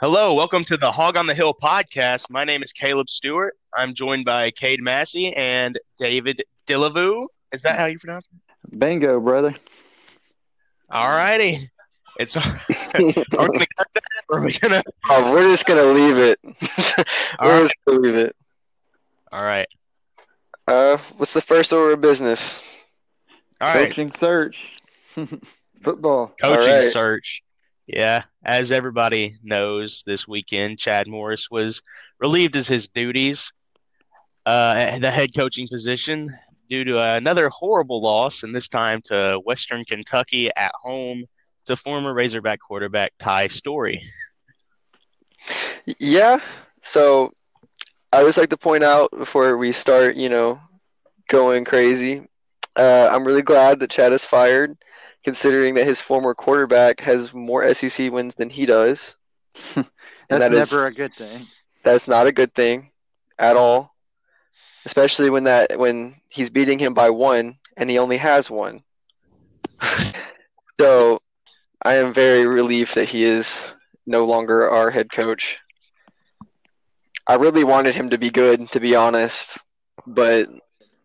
Hello, welcome to the Hog on the Hill podcast. My name is Caleb Stewart. I'm joined by Cade Massey and David Dillavue. Is that how you pronounce it? Bingo, brother. All righty. It's are we gonna cut that or are we gonna Oh, we're just gonna leave it. We're right. just gonna leave it. All right. Uh, what's the first order of business? All right. Coaching search. Football. Coaching right. search. Yeah, as everybody knows, this weekend Chad Morris was relieved as his duties uh, at the head coaching position due to another horrible loss, and this time to Western Kentucky at home to former Razorback quarterback Ty Storey. Yeah. So, I just like to point out before we start, you know, going crazy. Uh, I'm really glad that Chad is fired, considering that his former quarterback has more SEC wins than he does. That's that is- never a good thing. That's not a good thing at all. Especially when that when he's beating him by one and he only has one. so I am very relieved that he is no longer our head coach. I really wanted him to be good, to be honest. But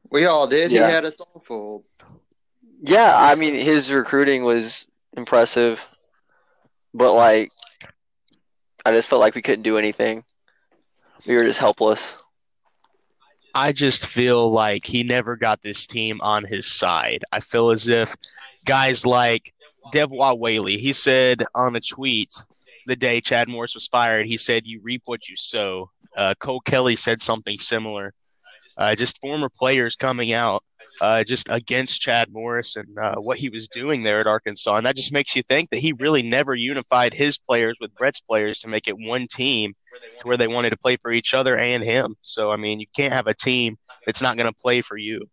We all did. Yeah. He had us all fooled. Yeah, I mean his recruiting was impressive. But like I just felt like we couldn't do anything. We were just helpless. I just feel like he never got this team on his side. I feel as if guys like Devwah Whaley, he said on a tweet the day Chad Morris was fired, he said, You reap what you sow. Uh, Cole Kelley said something similar. Uh, just former players coming out uh, just against Chad Morris and uh, what he was doing there at Arkansas. And that just makes you think that he really never unified his players with Bret's players to make it one team to where they wanted to play for each other and him. So, I mean, you can't have a team that's not going to play for you.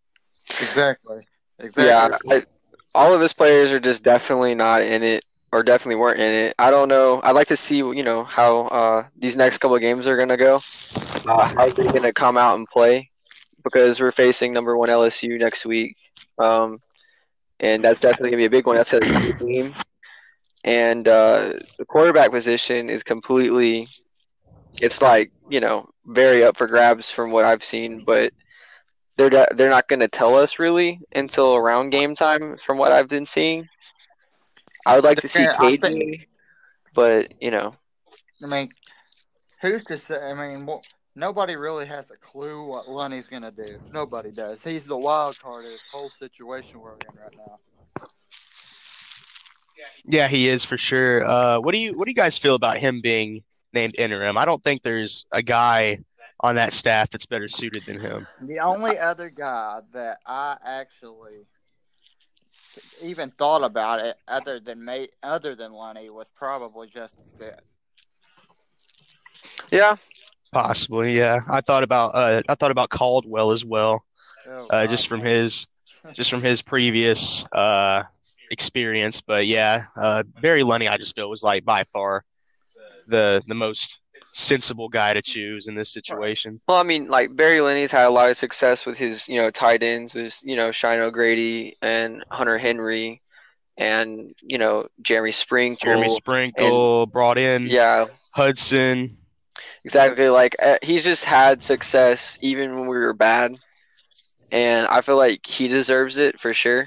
Exactly. Exactly. Yeah, I, all of his players are just definitely not in it, or definitely weren't in it. I don't know. I'd like to see, you know, how uh, these next couple of games are gonna go. Uh, how they're gonna come out and play, because we're facing number one LSU next week, um, and that's definitely gonna be a big one. That's a team, and uh, the quarterback position is completely. It's like you know very up for grabs from what I've seen, but they're de- they're not going to tell us really until around game time from what I've been seeing. I would like to see KJ, think- but you know, I mean, who's to say? I mean, well, nobody really has a clue what Lunney's going to do. Nobody does. He's the wild card of this whole situation we're in right now. Yeah, he is for sure. Uh, what do you what do you guys feel about him being named interim? I don't think there's a guy on that staff that's better suited than him. The only other guy that I actually even thought about it, other than me, other than Lunney, was probably Justin Stepp. yeah, Possibly, yeah. I thought about uh, I thought about Caldwell as well, Oh, uh, just from his just from his previous uh, experience. But yeah, uh, Barry Lunney, I just feel was like by far the the most sensible guy to choose in this situation. well, I mean, like Barry Lunney's had a lot of success with his you know tight ends, with you know Cheyenne O'Grady and Hunter Henry, and you know Jeremy Sprinkle. Jeremy Sprinkle brought in yeah, Hudson. Exactly. Like uh, he's just had success even when we were bad, and I feel like he deserves it for sure.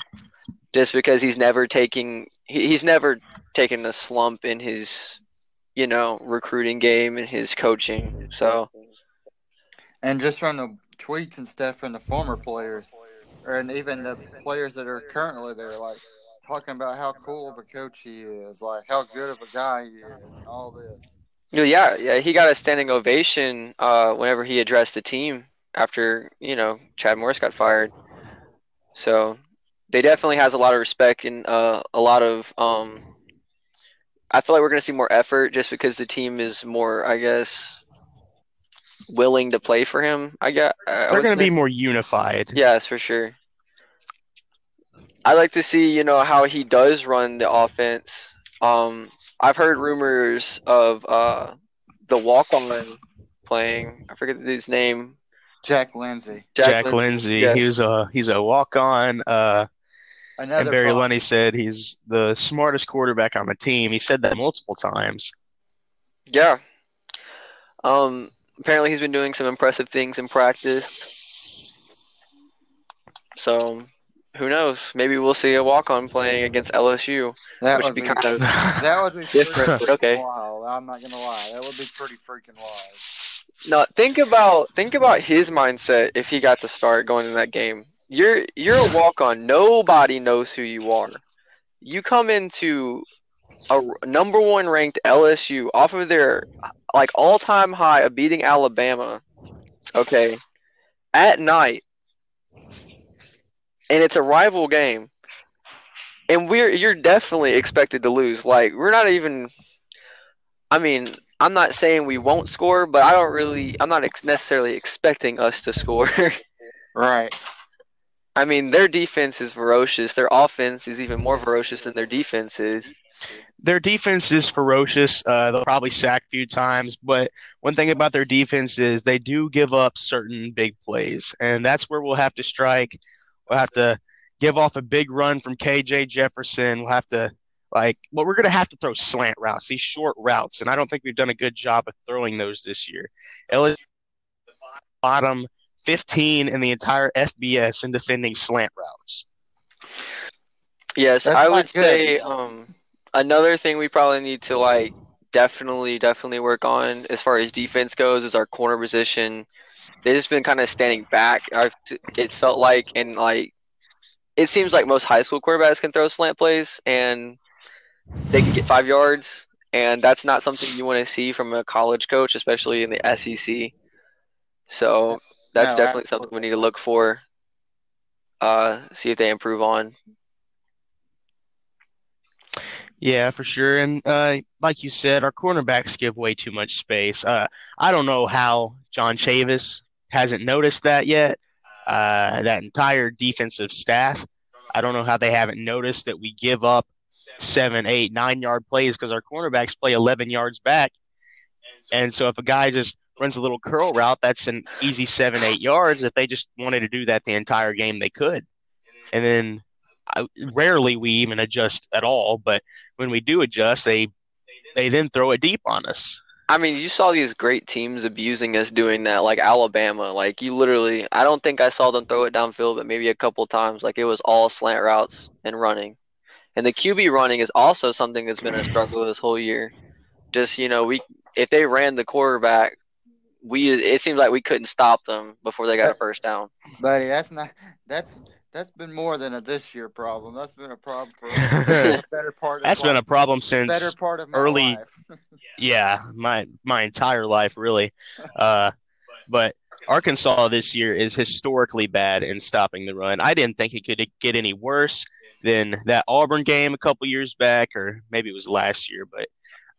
Just because he's never taking, he, he's never taken a slump in his, you know, recruiting game and his coaching. So And just from the tweets and stuff from the former players, and even the players that are currently there, like talking about how cool of a coach he is, like how good of a guy he is, and all this. Yeah, yeah, he got a standing ovation uh, whenever he addressed the team after you know Chad Morris got fired. So they definitely has a lot of respect and uh, a lot of um, I feel like we're going to see more effort just because the team is more, I guess, willing to play for him. I guess They're going to be more unified. Yes, for sure. I like to see, you know, how he does run the offense. Um, I've heard rumors of uh, the walk-on playing. I forget the dude's name. Jack Lindsey. Jack, Lin- Lindsey, yes. he was a he's a walk on. Uh, Another and Barry pro- Lunney said he's the smartest quarterback on the team. He said that multiple times. Yeah. Um. Apparently, he's been doing some impressive things in practice. So, who knows? Maybe we'll see a walk-on playing against LSU, That which would be be kind of that would be different, but okay. wild. I'm not gonna lie. That would be pretty freaking wild. No, think about think about his mindset if he got to start going in that game. You're you're a walk on. Nobody knows who you are. You come into a number one ranked LSU off of their like all time high of beating Alabama. Okay, at night, and it's a rival game, and we're you're definitely expected to lose. Like we're not even. I mean, I'm not saying we won't score, but I don't really. I'm not ex- necessarily expecting us to score. Right. I mean, their defense is ferocious. Their offense is even more ferocious than their defense is. Their defense is ferocious. Uh, they'll probably sack a few times, but one thing about their defense is they do give up certain big plays, and that's where we'll have to strike. We'll have to give off a big run from KJ Jefferson. We'll have to like, well, we're going to have to throw slant routes, these short routes, and I don't think we've done a good job of throwing those this year. LSU bottom 15 in the entire FBS in defending slant routes. Yes, That's I would good. say um, another thing we probably need to like definitely definitely work on as far as defense goes is our corner position. They've just been kind of standing back. I've, it's felt like and like it seems like most high school quarterbacks can throw slant plays and they can get five yards, and that's not something you want to see from a college coach, especially in the SEC. So that's No, definitely something we need to look for. Uh, see if they improve on. Yeah, for sure. And uh, like you said, our cornerbacks give way too much space. Uh, I don't know how John Chavis hasn't noticed that yet. Uh, that entire defensive staff, I don't know how they haven't noticed that we give up seven, eight, nine yard plays because our cornerbacks play 11 yards back. And so if a guy just runs a little curl route, that's an easy seven, eight yards. If they just wanted to do that the entire game, they could. And then I, rarely we even adjust at all, but when we do adjust, they they then throw it deep on us. I mean, you saw these great teams abusing us doing that, like Alabama. Like you literally, I don't think I saw them throw it downfield, but maybe a couple times. Like it was all slant routes and running. And the QB running is also something that's been a struggle this whole year. Just you know, we if they ran the quarterback, we it seems like we couldn't stop them before they got a first down. Buddy, that's not that's that's been more than a this year problem. That's been a problem for the better part of That's been a problem since better part of my early- life. yeah my my entire life really. Uh, but Arkansas this year is historically bad in stopping the run. I didn't think it could get any worse than that Auburn game a couple years back, or maybe it was last year, but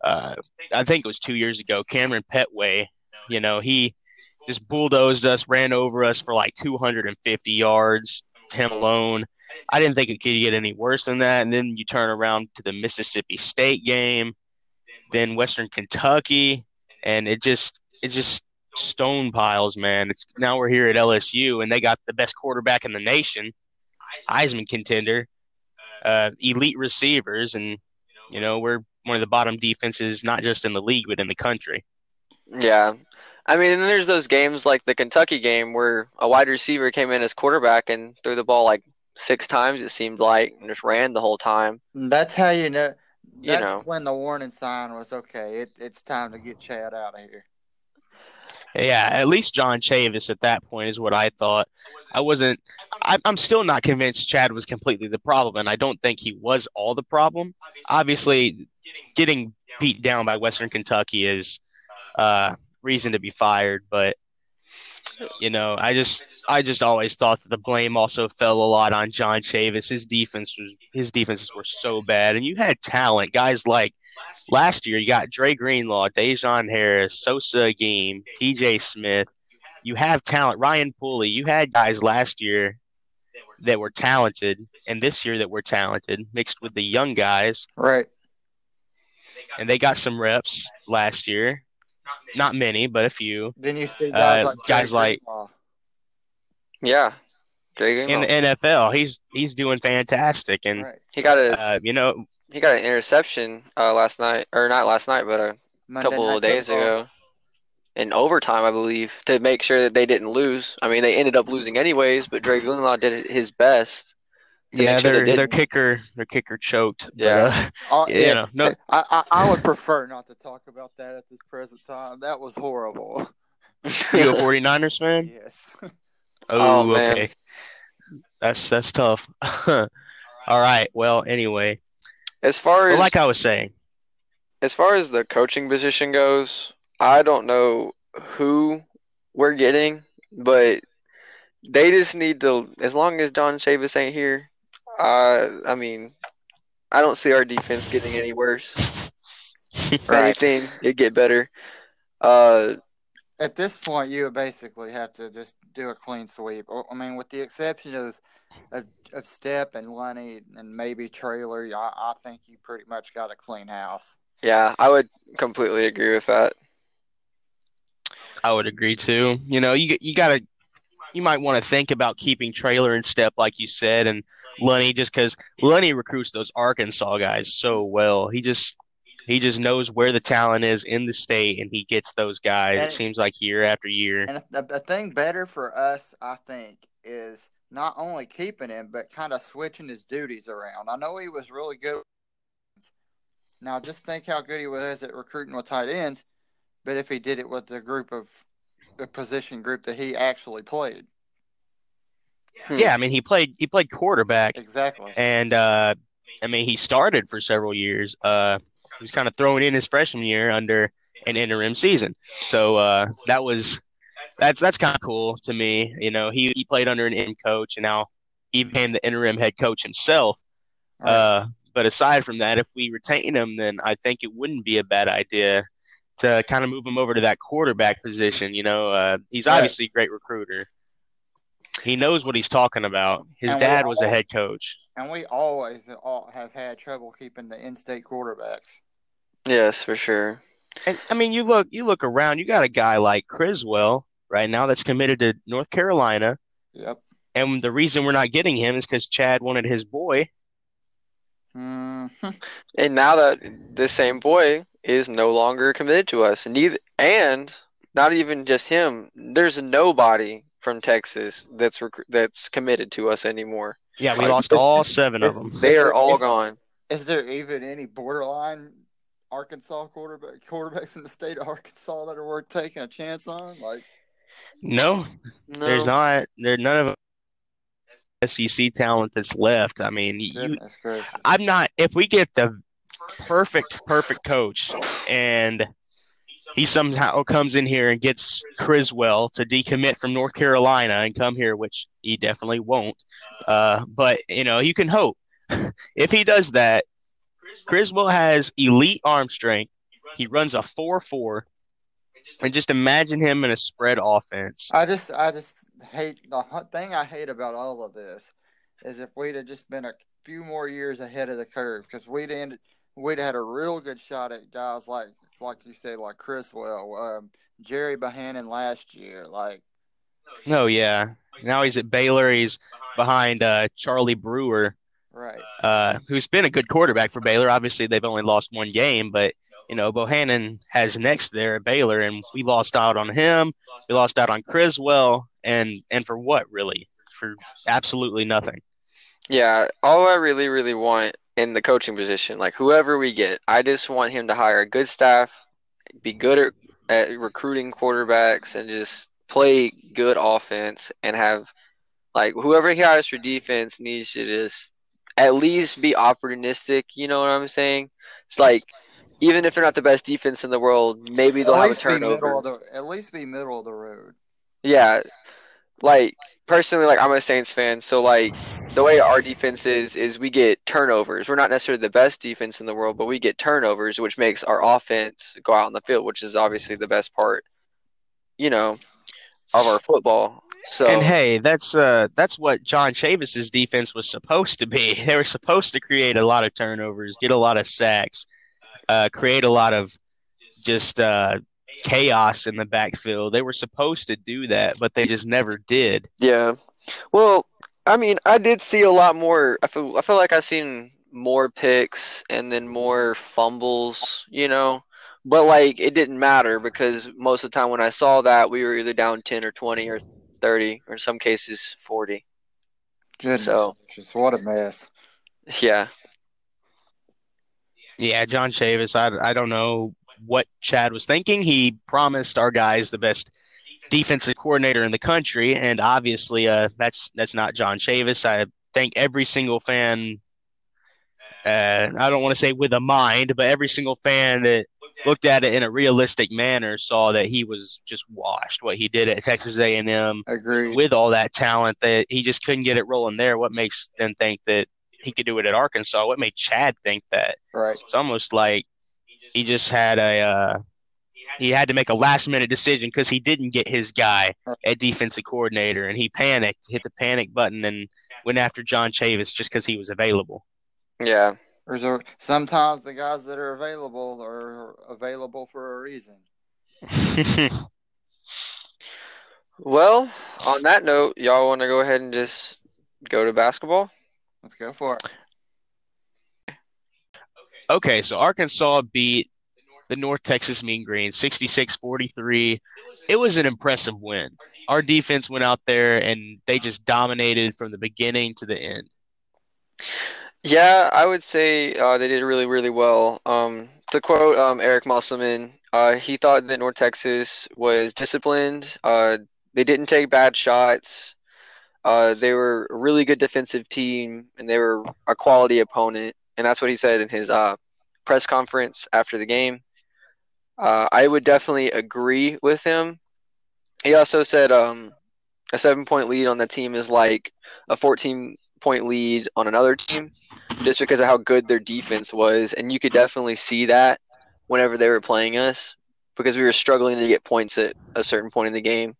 uh, I think it was two years ago. Cameron Petway, you know, he just bulldozed us, ran over us for like 250 yards, him alone. I didn't think it could get any worse than that. And then you turn around to the Mississippi State game, then Western Kentucky, and it just it just stone piles, man. It's now we're here at LSU, and they got the best quarterback in the nation, Heisman contender, uh, elite receivers, and you know we're one of the bottom defenses, not just in the league but in the country. Yeah. I mean, and there's those games like the Kentucky game where a wide receiver came in as quarterback and threw the ball like six times, it seemed like, and just ran the whole time. That's how you know. You That's know. when the warning sign was okay. It, it's time to get Chad out of here. Yeah, at least John Chavis at that point is what I thought. I wasn't. I, I'm still not convinced Chad was completely the problem, and I don't think he was all the problem. Obviously, getting beat down by Western Kentucky is uh, reason to be fired, but you know, I just I just always thought that the blame also fell a lot on John Chavis. His defense was his defenses were so bad, and you had talent, guys like last year. You got Dre Greenlaw, Dejon Harris, Sosa Agim, T.J. Smith. You have talent, Ryan Pulley. You had guys last year that were talented, and this year that were talented, mixed with the young guys, Right. and they got some reps last year. Not many, but a few. Then you see guys Uh, like guys like- Yeah. Drake In the NFL, he's he's doing fantastic, and Right. he got a uh, you know, he got an interception uh, last night, or not last night, but uh, a Monday couple of days Football. ago. In overtime, I believe, to make sure that they didn't lose. I mean, they ended up losing anyways, but Dre Greenlaw did his best. To Yeah, make sure their their kicker their kicker choked. Yeah. But, uh, you know, no, I, I I would prefer not to talk about that at this present time. That was horrible. you a 49ers fan? yes. Oh, Oh, man. okay. That's that's tough. All right. Well, anyway, As far as like I was saying, as far as the coaching position goes, I don't know who we're getting, but they just need to. As long as John Chavis ain't here, uh, I mean, I don't see our defense getting any worse. If Right. anything, it get better. Uh, At this point, you would basically have to just do a clean sweep. I mean, with the exception of of, of Stepp and Lunney and maybe Traylor, I, I think you pretty much got a clean house. yeah, I would completely agree with that. I would agree too. You know, you you gotta you might want to think about keeping Traylor in Stepp, like you said, and Lunney, just because Lunney recruits those Arkansas guys so well. He just he just knows where the talent is in the state, and he gets those guys. And- it seems like year after year. And a, a thing better for us, I think, is not only keeping him, but kind of switching his duties around. I know he was really good. Now, just think how good he was at recruiting with tight ends, but if he did it with the group of the position group that he actually played, Hmm. Yeah, I mean, he played he played quarterback, exactly. and uh, I mean, he started for several years. Uh, he was kind of thrown in his freshman year under an interim season, so uh, that was that's that's kind of cool to me. You know, he he played under an interim coach, and now he became the interim head coach himself. Right. Uh, but aside from that, if we retain him, then I think it wouldn't be a bad idea to kind of move him over to that quarterback position. You know, uh, he's Right. obviously a great recruiter. He knows what he's talking about. His And we dad was a head coach. and we always have had trouble keeping the in-state quarterbacks. Yes, for sure. And I mean, you look you look around. You got a guy like Criswell right now that's committed to North Carolina, Yep. and the reason we're not getting him is because Chad wanted his boy. Mm, And now that the same boy is no longer committed to us, and neither, and not even just him, there's nobody from Texas that's recru that's committed to us anymore. Yeah, we Like, lost all seven of them. They are all It's- gone. Is there even any borderline Arkansas quarterback quarterbacks in the state of Arkansas that are worth taking a chance on? Like, No, No. there's not. There's none of SEC talent that's left. I mean, you. I'm not. If we get the perfect, perfect coach, and he somehow comes in here and gets Criswell to decommit from North Carolina and come here, which he definitely won't. Uh, but you know, you can hope. if he does that, Criswell has elite arm strength. He runs a four-four, and just imagine him in a spread offense. I just, I just hate the thing I hate about all of this is if we'd have just been a few more years ahead of the curve because we'd ended, we'd had a real good shot at guys like, like you said, like Criswell, um, Gerry Bohanon last year, like. Oh yeah. Now he's at Baylor. He's behind uh, Charlie Brewer, Right. uh, who's been a good quarterback for Baylor. Obviously, they've only lost one game, but you know Bohannon has next there at Baylor, and we lost out on him. We lost out on Criswell, and and for what really? For absolutely nothing. Yeah, all I really, really want in the coaching position, like whoever we get, I just want him to hire a good staff, be good at, at recruiting quarterbacks, and just play good offense and have like whoever he hires for defense needs to just at least be opportunistic. You know what I'm saying? It's like even if they're not the best defense in the world, maybe they'll at have a least be middle turnover. the, at least be middle of the road. Yeah, like personally, like I'm a Saints fan, so like the way our defense is is we get turnovers. We're not necessarily the best defense in the world, but we get turnovers, which makes our offense go out on the field, which is obviously the best part, you know, of our football. So And hey, that's uh that's what John Chavis's defense was supposed to be. They were supposed to create a lot of turnovers, get a lot of sacks, uh, create a lot of just uh, chaos in the backfield. They were supposed to do that, but they just never did. yeah, well, I mean, I did see a lot more. I feel I feel like I've seen more picks and then more fumbles, you know, but like it didn't matter because most of the time when I saw that, we were either down ten or twenty or thirty, or in some cases forty. Goodness, So- just what a mess. Yeah, Yeah, John Chavis. I I don't know what Chad was thinking. He promised our guys the best defensive coordinator in the country, and obviously, uh, that's that's not John Chavis. I think every single fan. Uh, I don't want to say with a mind, but every single fan that looked at it in a realistic manner saw that he was just washed. What he did at Texas A&M Agreed. with all that talent that he just couldn't get it rolling there. What makes them think that he could do it at Arkansas? What made Chad think that? right. It's almost like he just had a uh, he had to make a last minute decision because he didn't get his guy at defensive coordinator, and he panicked, hit the panic button, and went after John Chavis just because he was available. yeah. There's a, sometimes the guys that are available are available for a reason. Well, on that note, y'all want to go ahead and just go to basketball? Let's go for it. Okay, so Arkansas beat the North Texas Mean Green 66-43. It was an impressive win. Our defense went out there and they just dominated from the beginning to the end. Yeah, I would say uh, they did really, really well. Um, to quote um, Eric Musselman, uh, he thought that North Texas was disciplined. Uh, they didn't take bad shots. Uh, they were a really good defensive team, and they were a quality opponent. And that's what he said in his uh, press conference after the game. Uh, I would definitely agree with him. He also said um, a seven point lead on the team is like a 14 point lead on another team just because of how good their defense was. And you could definitely see that whenever they were playing us because we were struggling to get points at a certain point in the game.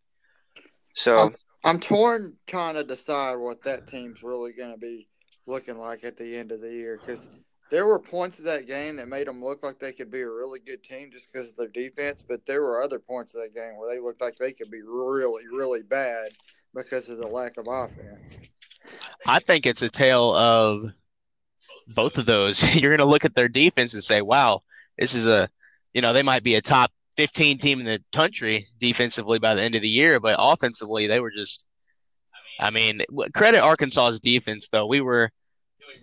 So, I'm, I'm torn trying to decide what that team's really going to be looking like at the end of the year because there were points of that game that made them look like they could be a really good team just because of their defense, but there were other points of that game where they looked like they could be really, really bad because of the lack of offense. I think it's a tale of both of those. You're going to look at their defense and say, wow, this is a, you know, they might be a top 15 team in the country defensively by the end of the year, but offensively, they were just, I mean, credit Arkansas's defense, though. We were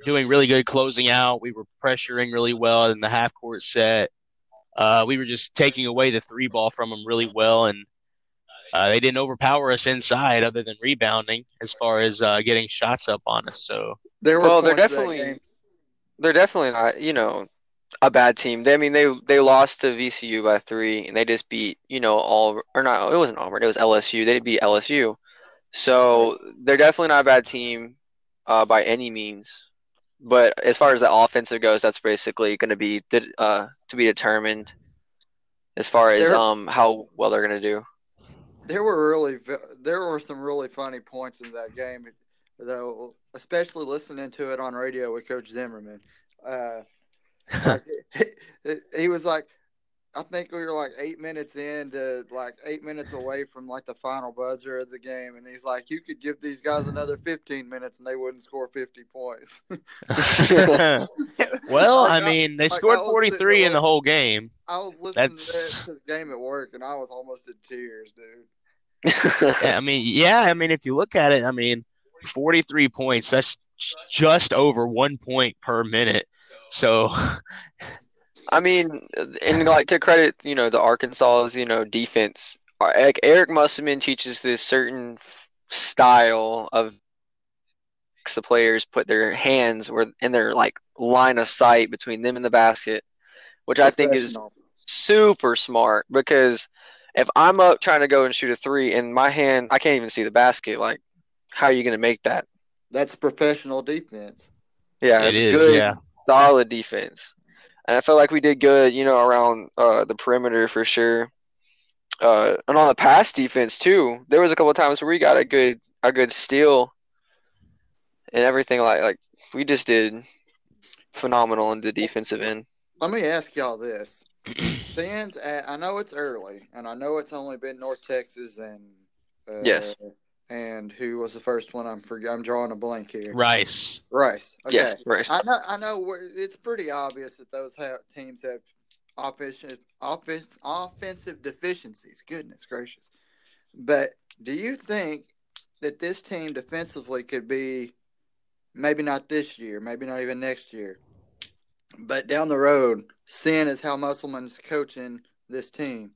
doing really good closing out. We were pressuring really well in the half court set. Uh, we were just taking away the three ball from them really well, and uh, they didn't overpower us inside other than rebounding as far as uh, getting shots up on us. So There were well, they're points of that definitely they're definitely not, you know, a bad team. They, I mean, they they lost to VCU by three, and they just beat, you know, all or not. It wasn't Auburn. It was LSU. They beat LSU. So they're definitely not a bad team uh, by any means. But as far as the offensive goes, that's basically going to be de- uh, to be determined as far as There- um how well they're going to do. There were really there were some really funny points in that game, though. Especially listening to it on radio with Coach Zimmerman. Uh, like, he, he was like, I think we were like eight minutes in to like eight minutes away from like the final buzzer of the game, and he's like, you could give these guys another fifteen minutes and they wouldn't score fifty points. well, Like, I mean, they like, scored I was sitting 43 in there the whole game. I was listening That's- to, to the game at work, and I was almost in tears, dude. Yeah, I mean, yeah, I mean, if you look at it, I mean, 43 points, that's just over one point per minute. So, I mean, and like to credit, you know, the Arkansas's, you know, defense. uh, Like Eric Musselman teaches this certain style of makes the players put their hands where in their like line of sight between them and the basket, which I think is super smart because if I'm up trying to go and shoot a three and my hand, I can't even see the basket. Like, how are you going to make that? That's professional defense. Yeah, it's good, yeah. solid defense. And I felt like we did good, you know, around uh, the perimeter for sure. Uh, and on the pass defense too, there was a couple of times where we got a good a good steal and everything like like we just did phenomenal in the defensive end. Let me ask y'all this: Fans, at, I know it's early, and I know it's only been North Texas and uh, Yes. And who was the first one? I'm forg I'm drawing a blank here. Rice. Rice. Okay. Yes, right. I know. I know. We're, it's pretty obvious that those ha- teams have offensive offense offensive deficiencies. Goodness gracious! But do you think that this team defensively could be maybe not this year, maybe not even next year, but down the road, seeing as how Musselman's coaching this team,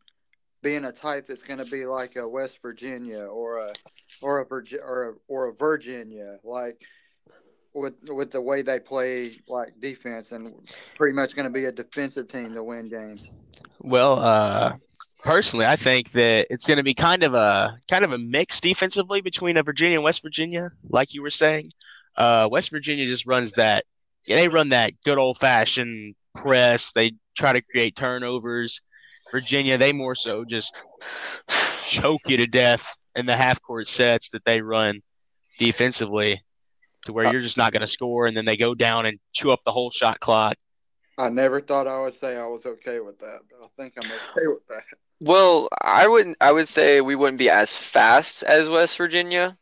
being a type that's going to be like a West Virginia or a or a Virgi- or a, or a Virginia, like with with the way they play like defense, and pretty much going to be a defensive team to win games. Well, uh, personally, I think that it's going to be kind of a kind of a mix defensively between a Virginia and West Virginia, like you were saying. Uh, West Virginia just runs that. Yeah, they run that good old fashioned press. They try to create turnovers. Virginia, they more so just choke you to death in the half court sets that they run defensively to where you're just not going to score. And then they go down and chew up the whole shot clock. I never thought I would say I was okay with that, but I think I'm okay with that. Well, I wouldn't. I would say we wouldn't be as fast as West Virginia,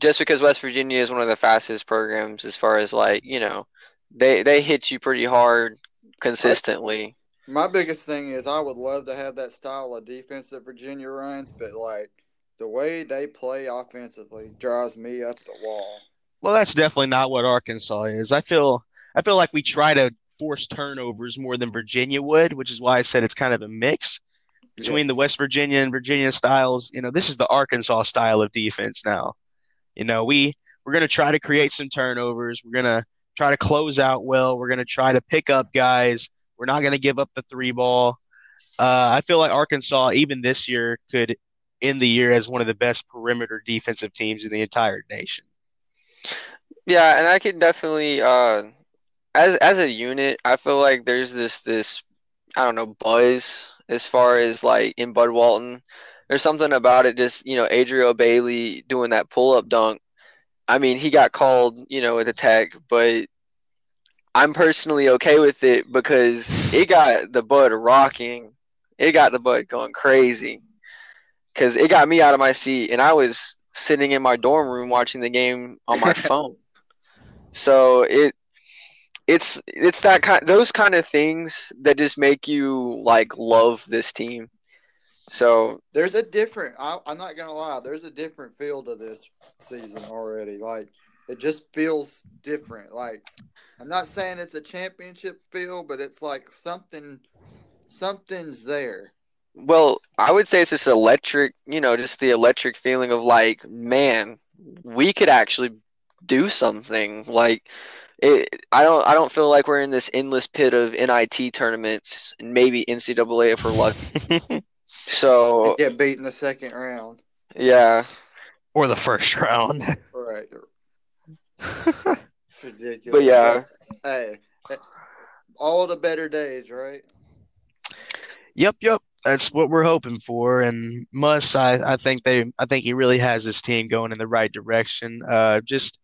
just because West Virginia is one of the fastest programs as far as like you know, they they hit you pretty hard consistently. My biggest thing is I would love to have that style of defense that Virginia runs, but like the way they play offensively drives me up the wall. Well, that's definitely not what Arkansas is. I feel I feel like we try to force turnovers more than Virginia would, which is why I said it's kind of a mix between the West Virginia and Virginia styles. You know, this is the Arkansas style of defense now. You know, we we're going to try to create some turnovers. We're going to try to close out well. We're going to try to pick up guys. We're not going to give up the three ball. Uh, I feel like Arkansas, even this year, could end the year as one of the best perimeter defensive teams in the entire nation. Yeah, and I can definitely uh as as a unit, I feel like there's this this I don't know buzz as far as like in Bud Walton. There's something about it just, you know, Adrio Bailey doing that pull up dunk. I mean, he got called, you know, with a tech, but I'm personally okay with it because it got the Bud rocking. It got the Bud going crazy. Cuz it got me out of my seat and I was sitting in my dorm room watching the game on my phone. So it it's it's that kind those kind of things that just make you like love this team. So There's a different. I, I'm not gonna lie. There's a different feel to this season already. Like it just feels different. Like I'm not saying it's a championship feel, but it's like something, something's there. well, I would say it's this electric, you know, just the electric feeling of like, man, we could actually do something. Like it, I don't I don't feel like we're in this endless pit of NIT tournaments and maybe NCAA if we're lucky. So Get beat in the second round. yeah, or the first round. Right. It's ridiculous. but yeah, Hey, all the better days, right? Yep, yep. That's what we're hoping for. And Muss, I, I think they I think he really has his team going in the right direction. Uh just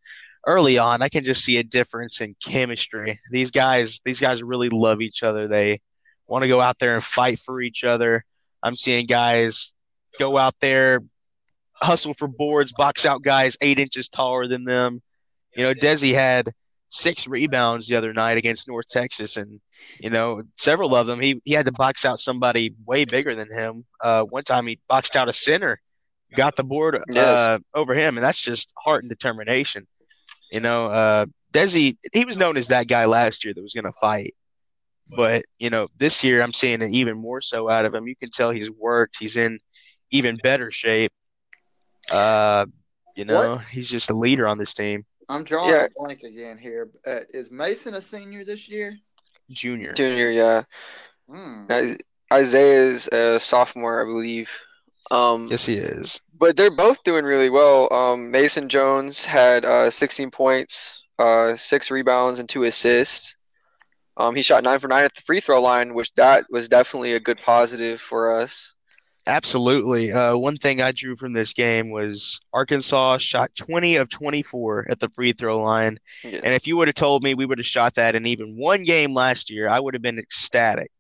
early on, I can just see a difference in chemistry. These guys these guys really love each other. They want to go out there and fight for each other. I'm seeing guys go out there, hustle for boards, box out guys eight inches taller than them. You know, Desi had six rebounds the other night against North Texas, and you know, several of them he he had to box out somebody way bigger than him. Uh, one time he boxed out a center, got the board uh, over him, and that's just heart and determination. You know, uh, Desi he was known as that guy last year that was going to fight, but you know, this year I'm seeing it even more so out of him. You can tell he's worked. He's in even better shape. Uh, you know, he's just a leader on this team. I'm drawing Yeah. a blank again here. Uh, is Mason a senior this year? Junior. junior, yeah. Hmm. Is- a sophomore, I believe. Um, Yes, he is. but they're both doing really well. Um, Mason Jones had uh, 16 points, uh, six rebounds, and two assists. Um, he shot nine for nine at the free throw line, which that was definitely a good positive for us. Absolutely. Uh, one thing I drew from this game was Arkansas shot 20 of 24 at the free throw line. Yeah. And if you would have told me we would have shot that in even one game last year, I would have been ecstatic.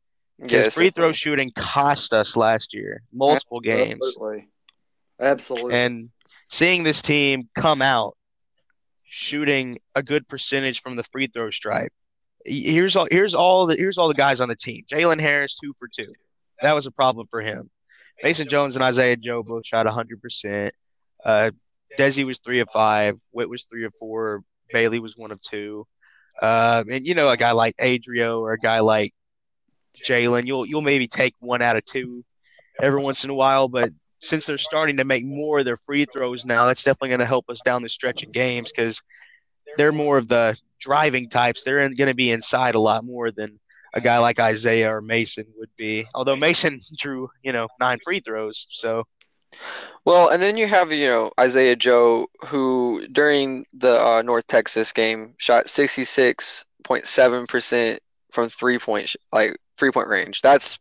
Because Yes, free throw shooting cost us last year, multiple games. Absolutely. Absolutely. And seeing this team come out shooting a good percentage from the free throw stripe, Here's all here's all the here's all the guys on the team. Jalen Harris two for two. That was a problem for him. Mason Jones and Isaiah Joe both shot 100. percent uh, Desi was three of five. Whitt was three of four. Bailey was one of two. Uh, and you know, a guy like Adrio or a guy like Jalen, you'll you'll maybe take one out of two every once in a while, but since they're starting to make more of their free throws now, that's definitely going to help us down the stretch of games because they're more of the driving types. They're going to be inside a lot more than a guy like Isaiah or Mason would be. Although Mason drew, you know, nine free throws, so. Well, and then you have you know Isaiah Joe, who during the uh, North Texas game shot sixty six point seven percent from three point like three point range. That's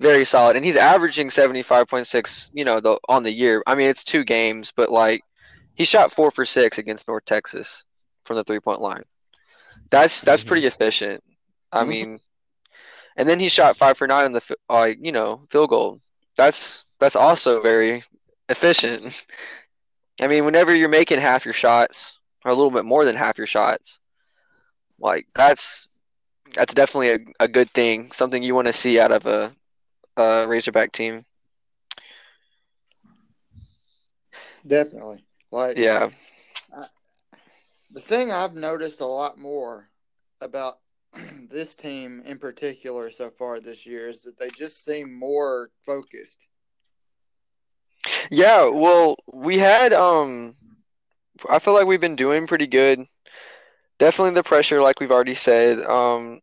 very solid, and he's averaging seventy five point six. You know, the on the year. I mean, it's two games, but like he shot four for six against North Texas from the three point line. That's that's Mhm. pretty efficient. I Mhm. mean, and then he shot five for nine on the fi- uh, you know field goal. That's that's also very efficient. I mean, whenever you're making half your shots or a little bit more than half your shots, like that's that's definitely a, a good thing. Something you want to see out of a, a Razorback team. Definitely. Like Yeah. the thing I've noticed a lot more about this team in particular so far this year is that they just seem more focused. Yeah, well, we had um I feel like we've been doing pretty good. Definitely the pressure like we've already said. Um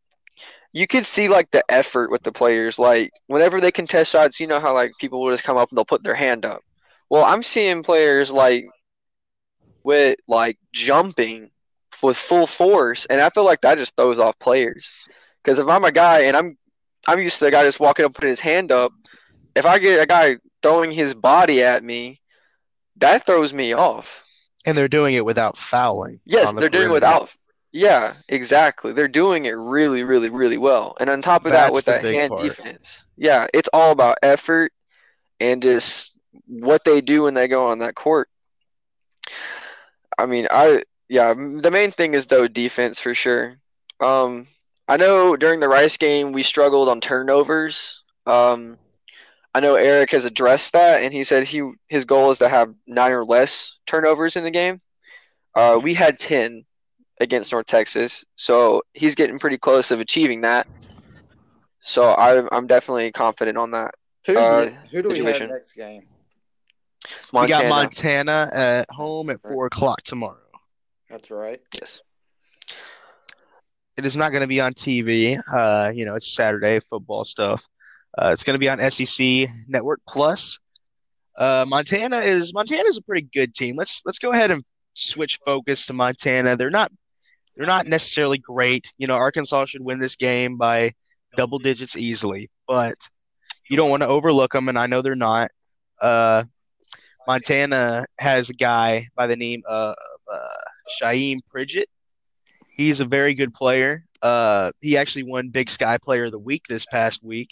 you could see like the effort with the players like whenever they contest shots, you know how like people will just come up and they'll put their hand up. Well, I'm seeing players like with like jumping with full force and I feel like that just throws off players. Cuz if I'm a guy and I'm I'm used to the guy just walking up putting his hand up, if I get a guy throwing his body at me, that throws me off. And they're doing it without fouling. Yes, the they're doing it without. Yeah, exactly. They're doing it really, really, really well. And on top of that, with the that hand part. defense, yeah, it's all about effort and just what they do when they go on that court. I mean, I yeah, the main thing is though defense for sure. Um, I know during the Rice game we struggled on turnovers. Um, I know Eric has addressed that, and he said he his goal is to have nine or less turnovers in the game. Uh, we had ten against North Texas, so he's getting pretty close of achieving that. So I'm I'm definitely confident on that. Who's Uh, who do we situation. have next game? We got Montana, Montana at home at four o'clock tomorrow. That's right. yes. It is not going to be on TV. Uh, you know, it's Saturday football stuff. Uh, it's going to be on SEC Network Plus. Uh, Montana is Montana is a pretty good team. Let's let's go ahead and switch focus to Montana. They're not they're not necessarily great. You know, Arkansas should win this game by double digits easily, but you don't want to overlook them, and I know they're not. Uh, Montana has a guy by the name of uh, Sayeed Pridgett. He's a very good player. Uh, he actually won Big Sky Player of the Week this past week.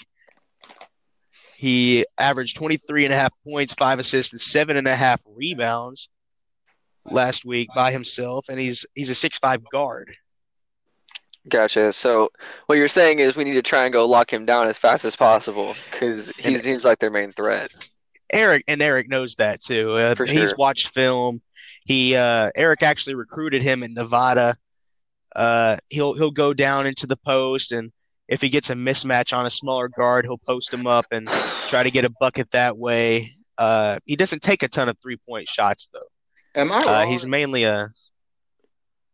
He averaged 23 and a half points, five assists, and seven and a half rebounds last week by himself, and he's he's a six five guard. Gotcha. So what you're saying is we need to try and go lock him down as fast as possible because he And- seems like their main threat. Eric and Eric knows that too. Uh, For He's sure. watched film. He uh, Eric actually recruited him in Nevada. Uh, he'll he'll go down into the post, and if he gets a mismatch on a smaller guard, he'll post him up and try to get a bucket that way. Uh, he doesn't take a ton of three point shots though. Am I Uh, he's mainly a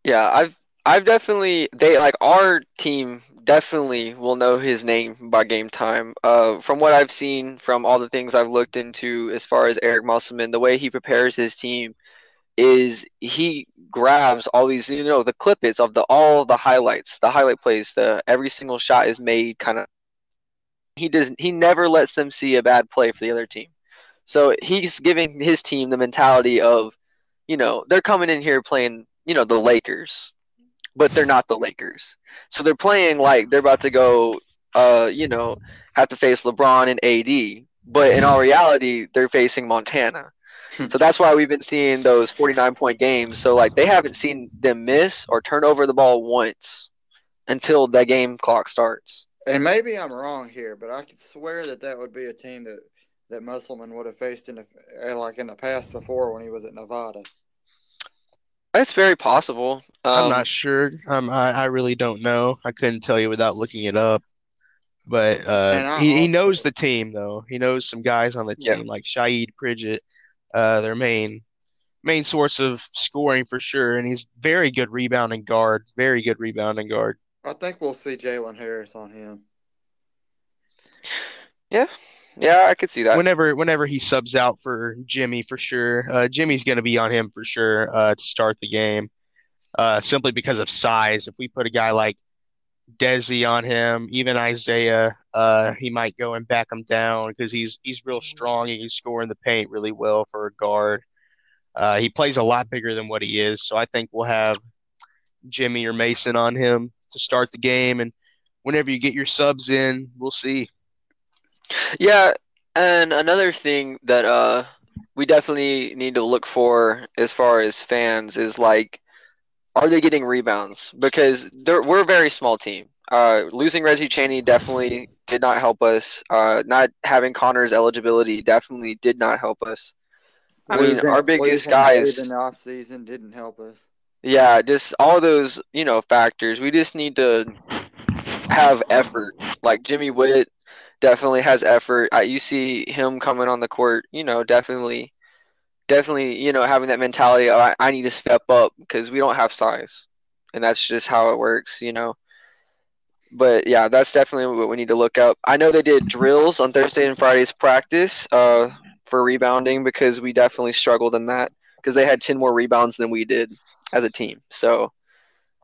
Yeah, I've I've definitely they like our team definitely will know his name by game time. Uh, from what I've seen from all the things I've looked into as far as Eric Musselman, the way he prepares his team is he grabs all these you know the clippets of the all the highlights, the highlight plays, the every single shot is made kind of. He does he never lets them see a bad play for the other team. So he's giving his team the mentality of, you know, they're coming in here playing, you know, the Lakers, but they're not the Lakers. So they're playing like they're about to go, uh, you know, have to face LeBron and AD, but in all reality, they're facing Montana. So that's why we've been seeing those 49 point games. So like they haven't seen them miss or turn over the ball once until the game clock starts. And maybe I'm wrong here, but I could swear that that would be a team that that Musselman would have faced in the uh, like in the past before when he was at Nevada. It's very possible. I'm Um, not sure. Um, I, I really don't know. I couldn't tell you without looking it up. But uh, he, he knows the team though. He knows some guys on the Yeah. team like Sayeed Pridgett, uh, their main main source of scoring for sure. And he's very good rebounding guard. Very good rebounding guard. I think we'll see Jalen Harris on him. yeah, I could see that. Whenever whenever he subs out for Jimmy for sure. Uh, Jimmy's going to be on him for sure uh, to start the game. Uh, simply because of size. If we put a guy like Desi on him, even Isaiah, uh, he might go and back him down because he's he's real strong. He can score in the paint really well for a guard. Uh, he plays a lot bigger than what he is, so I think we'll have Jimmy or Mason on him to start the game. And whenever you get your subs in, we'll see. Yeah, and another thing that uh we definitely need to look for as far as fans is like, are they getting rebounds? Because they're we're a very small team. Uh, losing Reggie Chaney definitely did not help us. Uh, not having Connor's eligibility definitely did not help us. I mean, our biggest guys. In the offseason didn't help us. Yeah, just all those, you know, factors. We just need to have effort. Like Jimmy Whitt definitely has effort. I, you see him coming on the court, you know, definitely, definitely, you know, having that mentality of I, I need to step up because we don't have size, and that's just how it works, you know. But yeah, that's definitely what we need to look up. I know they did drills on Thursday and Friday's practice uh, for rebounding because we definitely struggled in that because they had 10 more rebounds than we did as a team. So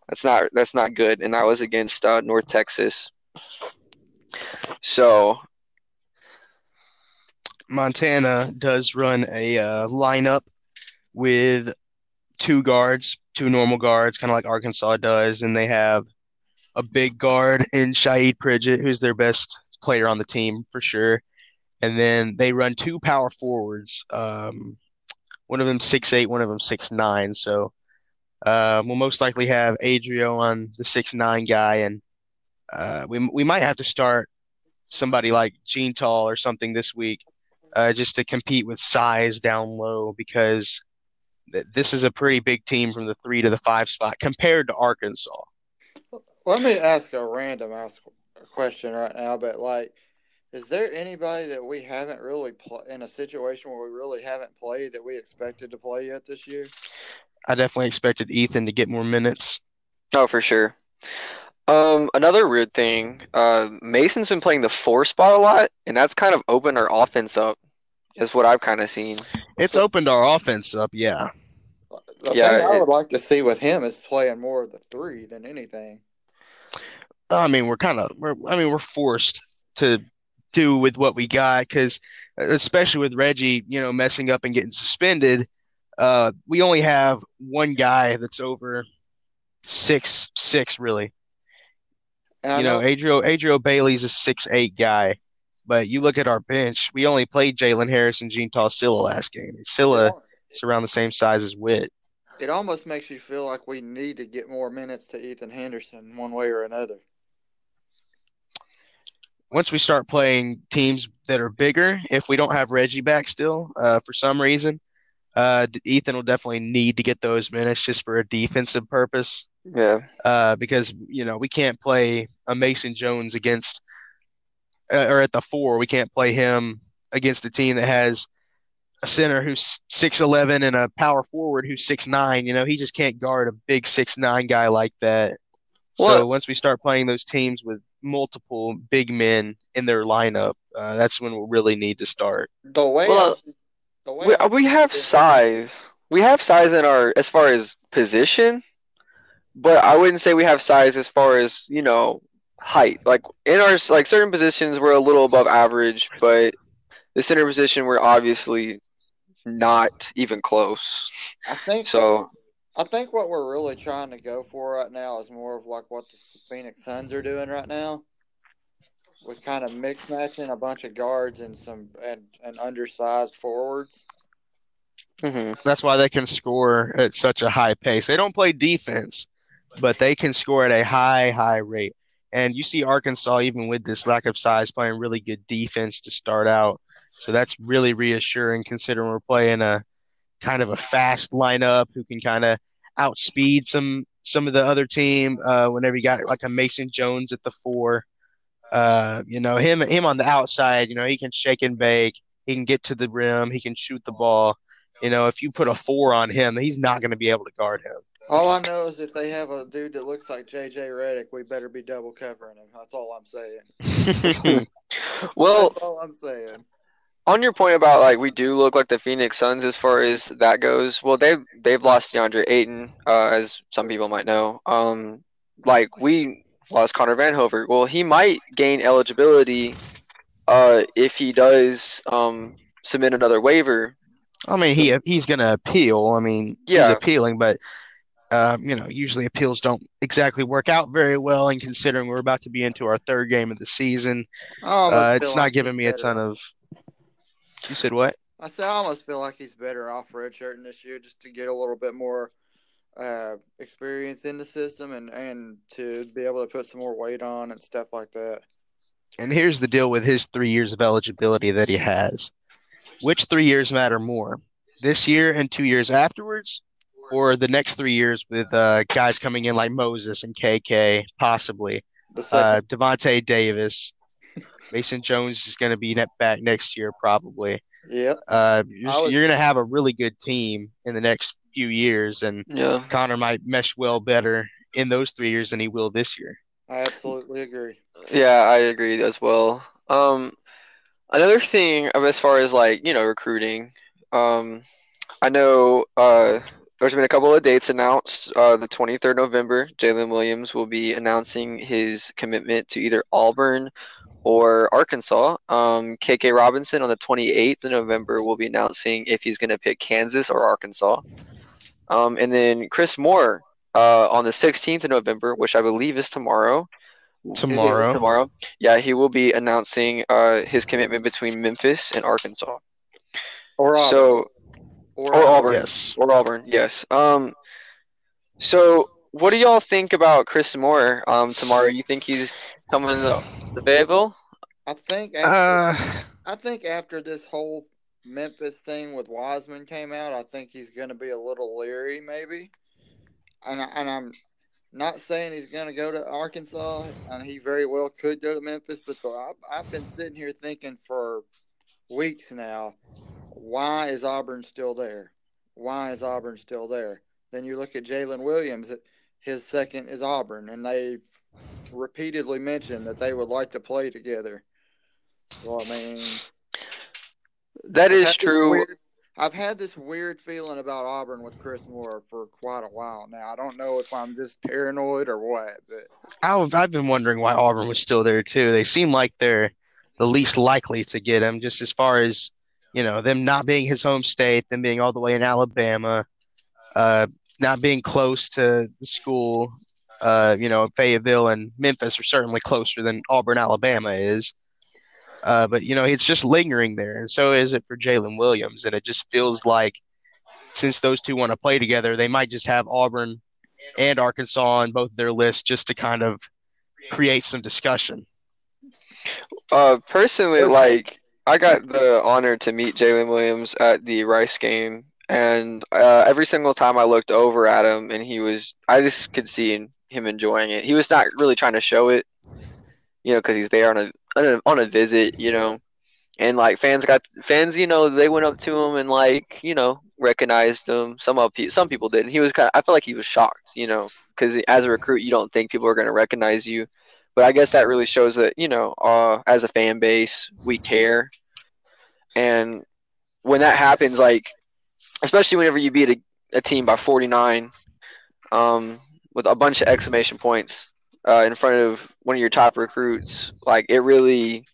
that's not that's not good, and that was against uh, North Texas. So Montana does run a uh, lineup with two guards, two normal guards, kind of like Arkansas does, and they have a big guard in Sayeed Pridgett, who's their best player on the team for sure. And then they run two power forwards. Um, one of them six eight, one of them six nine. So uh, we'll most likely have Adrio on the six nine guy, and uh, we we might have to start somebody like Jeantal or something this week uh, just to compete with size down low because th- this is a pretty big team from the three to the five spot compared to Arkansas. Let me ask a random ask question right now, but like, is there anybody that we haven't really pl- in a situation where we really haven't played that we expected to play yet this year? I definitely expected Ethan to get more minutes. oh, for sure. Um, another weird thing, uh, Mason's been playing the four spot a lot, and that's kind of opened our offense up, is what I've kind of seen. It's opened our offense up, yeah. The Yeah, thing I it- would like to see with him is playing more of the three than anything. I mean, we're kind of, we're, I mean, we're forced to do with what we got because, especially with Reggie, you know, messing up and getting suspended, uh, we only have one guy that's over six six really. And you know, Adrio Adrio Bailey's a six eight guy, but you look at our bench, we only played Jalen Harris and Gene Cylla last game. Cylla is around the same size as Whitt. it almost makes you feel like we need to get more minutes to Ethan Henderson one way or another. Once we start playing teams that are bigger, if we don't have Reggie back still, uh, for some reason, uh, Ethan will definitely need to get those minutes just for a defensive purpose. Yeah. uh, because you know we can't play a Mason Jones against uh, or at the four. We can't play him against a team that has a center who's six eleven and a power forward who's six nine. You know he just can't guard a big six nine guy like that. So once we start playing those teams with multiple big men in their lineup, uh, that's when we'll really need to start. The way Well, I, the way We, I we have size. We have size in our as far as position, but I wouldn't say we have size as far as you know height. Like in our like certain positions, we're a little above average, but the center position we're obviously not even close. I think So I think what we're really trying to go for right now is more of like what the Phoenix Suns are doing right now, with kind of mix matching a bunch of guards and some and, and undersized forwards. mhm. That's why they can score at such a high pace. They don't play defense, but they can score at a high, high rate. And you see Arkansas, even with this lack of size, playing really good defense to start out. So that's really reassuring considering we're playing a kind of a fast lineup who can kind of outspeed some some of the other team. Uh, whenever you got like a Mason Jones at the four, uh, you know him him on the outside. You know he can shake and bake. He can get to the rim. He can shoot the ball. You know if you put a four on him, he's not going to be able to guard him. All I know is if they have a dude that looks like JJ Redick, we better be double covering him. That's all I'm saying. Well, That's all I'm saying. on your point about like we do look like the Phoenix Suns as far as that goes. Well, they they've lost DeAndre Ayton, uh, as some people might know. Um, like we lost Connor Vanover. Well, he might gain eligibility, uh, if he does um submit another waiver. I mean, he he's going to appeal. I mean, Yeah. he's appealing, but uh, you know, usually appeals don't exactly work out very well. And considering we're about to be into our third game of the season, uh, it's not he's giving me a ton of. You said what? I say I almost feel like he's better off redshirting this year just to get a little bit more uh, experience in the system and, and to be able to put some more weight on and stuff like that. And here's the deal with his three years of eligibility that he has. Which three years matter more? This year and two years afterwards, or the next three years with uh, guys coming in like Moses and KK, possibly The uh, second, Davonte Davis, Mason Jones is going to be net back next year probably. yep. Uh, you're, you're going to have a really good team in the next few years, and Yeah. Connor might mesh well better in those three years than he will this year. I absolutely agree. Yeah, I agree as well. Um, another thing as far as like, you know, recruiting, um, I know uh there's been a couple of dates announced. Uh, the 23rd November, Jaylin Williams will be announcing his commitment to either Auburn or Arkansas. Um, KK Robinson on the 28th of November will be announcing if he's going to pick Kansas or Arkansas. Um, and then Chris Moore uh, on the 16th of November, which I believe is tomorrow. Tomorrow. Tomorrow. Yeah, he will be announcing uh, his commitment between Memphis and Arkansas. Or Auburn. So, or, or Auburn. Yes. or Auburn, yes. Um, so what do y'all think about Chris Moore um, tomorrow? You think he's coming to the Fayetteville? I think after, Uh, I think after this whole Memphis thing with Wiseman came out, I think he's going to be a little leery, maybe. And I, and I'm not saying he's going to go to Arkansas, and he very well could go to Memphis. But the, I've, I've been sitting here thinking for weeks now, why is Auburn still there? Why is Auburn still there? Then you look at Jaylin Williams. His second is Auburn, and they've repeatedly mentioned that they would like to play together. So I mean, That is true. weird- I've had this weird feeling about Auburn with Chris Moore for quite a while now. I don't know if I'm just paranoid or what, but I've, I've been wondering why Auburn was still there too. They seem like they're the least likely to get him, just as far as you know, them not being his home state, them being all the way in Alabama, uh, not being close to the school. Uh, you know, Fayetteville and Memphis are certainly closer than Auburn, Alabama is. Uh, but you know, it's just lingering there, and so is it for Jaylin Williams. And it just feels like since those two want to play together, they might just have Auburn and Arkansas on both their lists just to kind of create some discussion. Uh, personally, like I got the honor to meet Jaylin Williams at the Rice game, and uh, every single time I looked over at him, and he was, I just could see him enjoying it. He was not really trying to show it, you know, because he's there on a, on a on a visit, you know, and like fans got fans, you know, they went up to him and like, you know, recognized him. Some of some people did. He was kind of, I felt like he was shocked, you know, because as a recruit, you don't think people are going to recognize you. But I guess that really shows that, you know, uh, as a fan base, we care. And when that happens, like, especially whenever you beat a, a team by 49 um, with a bunch of exclamation points uh, in front of one of your top recruits, like, it really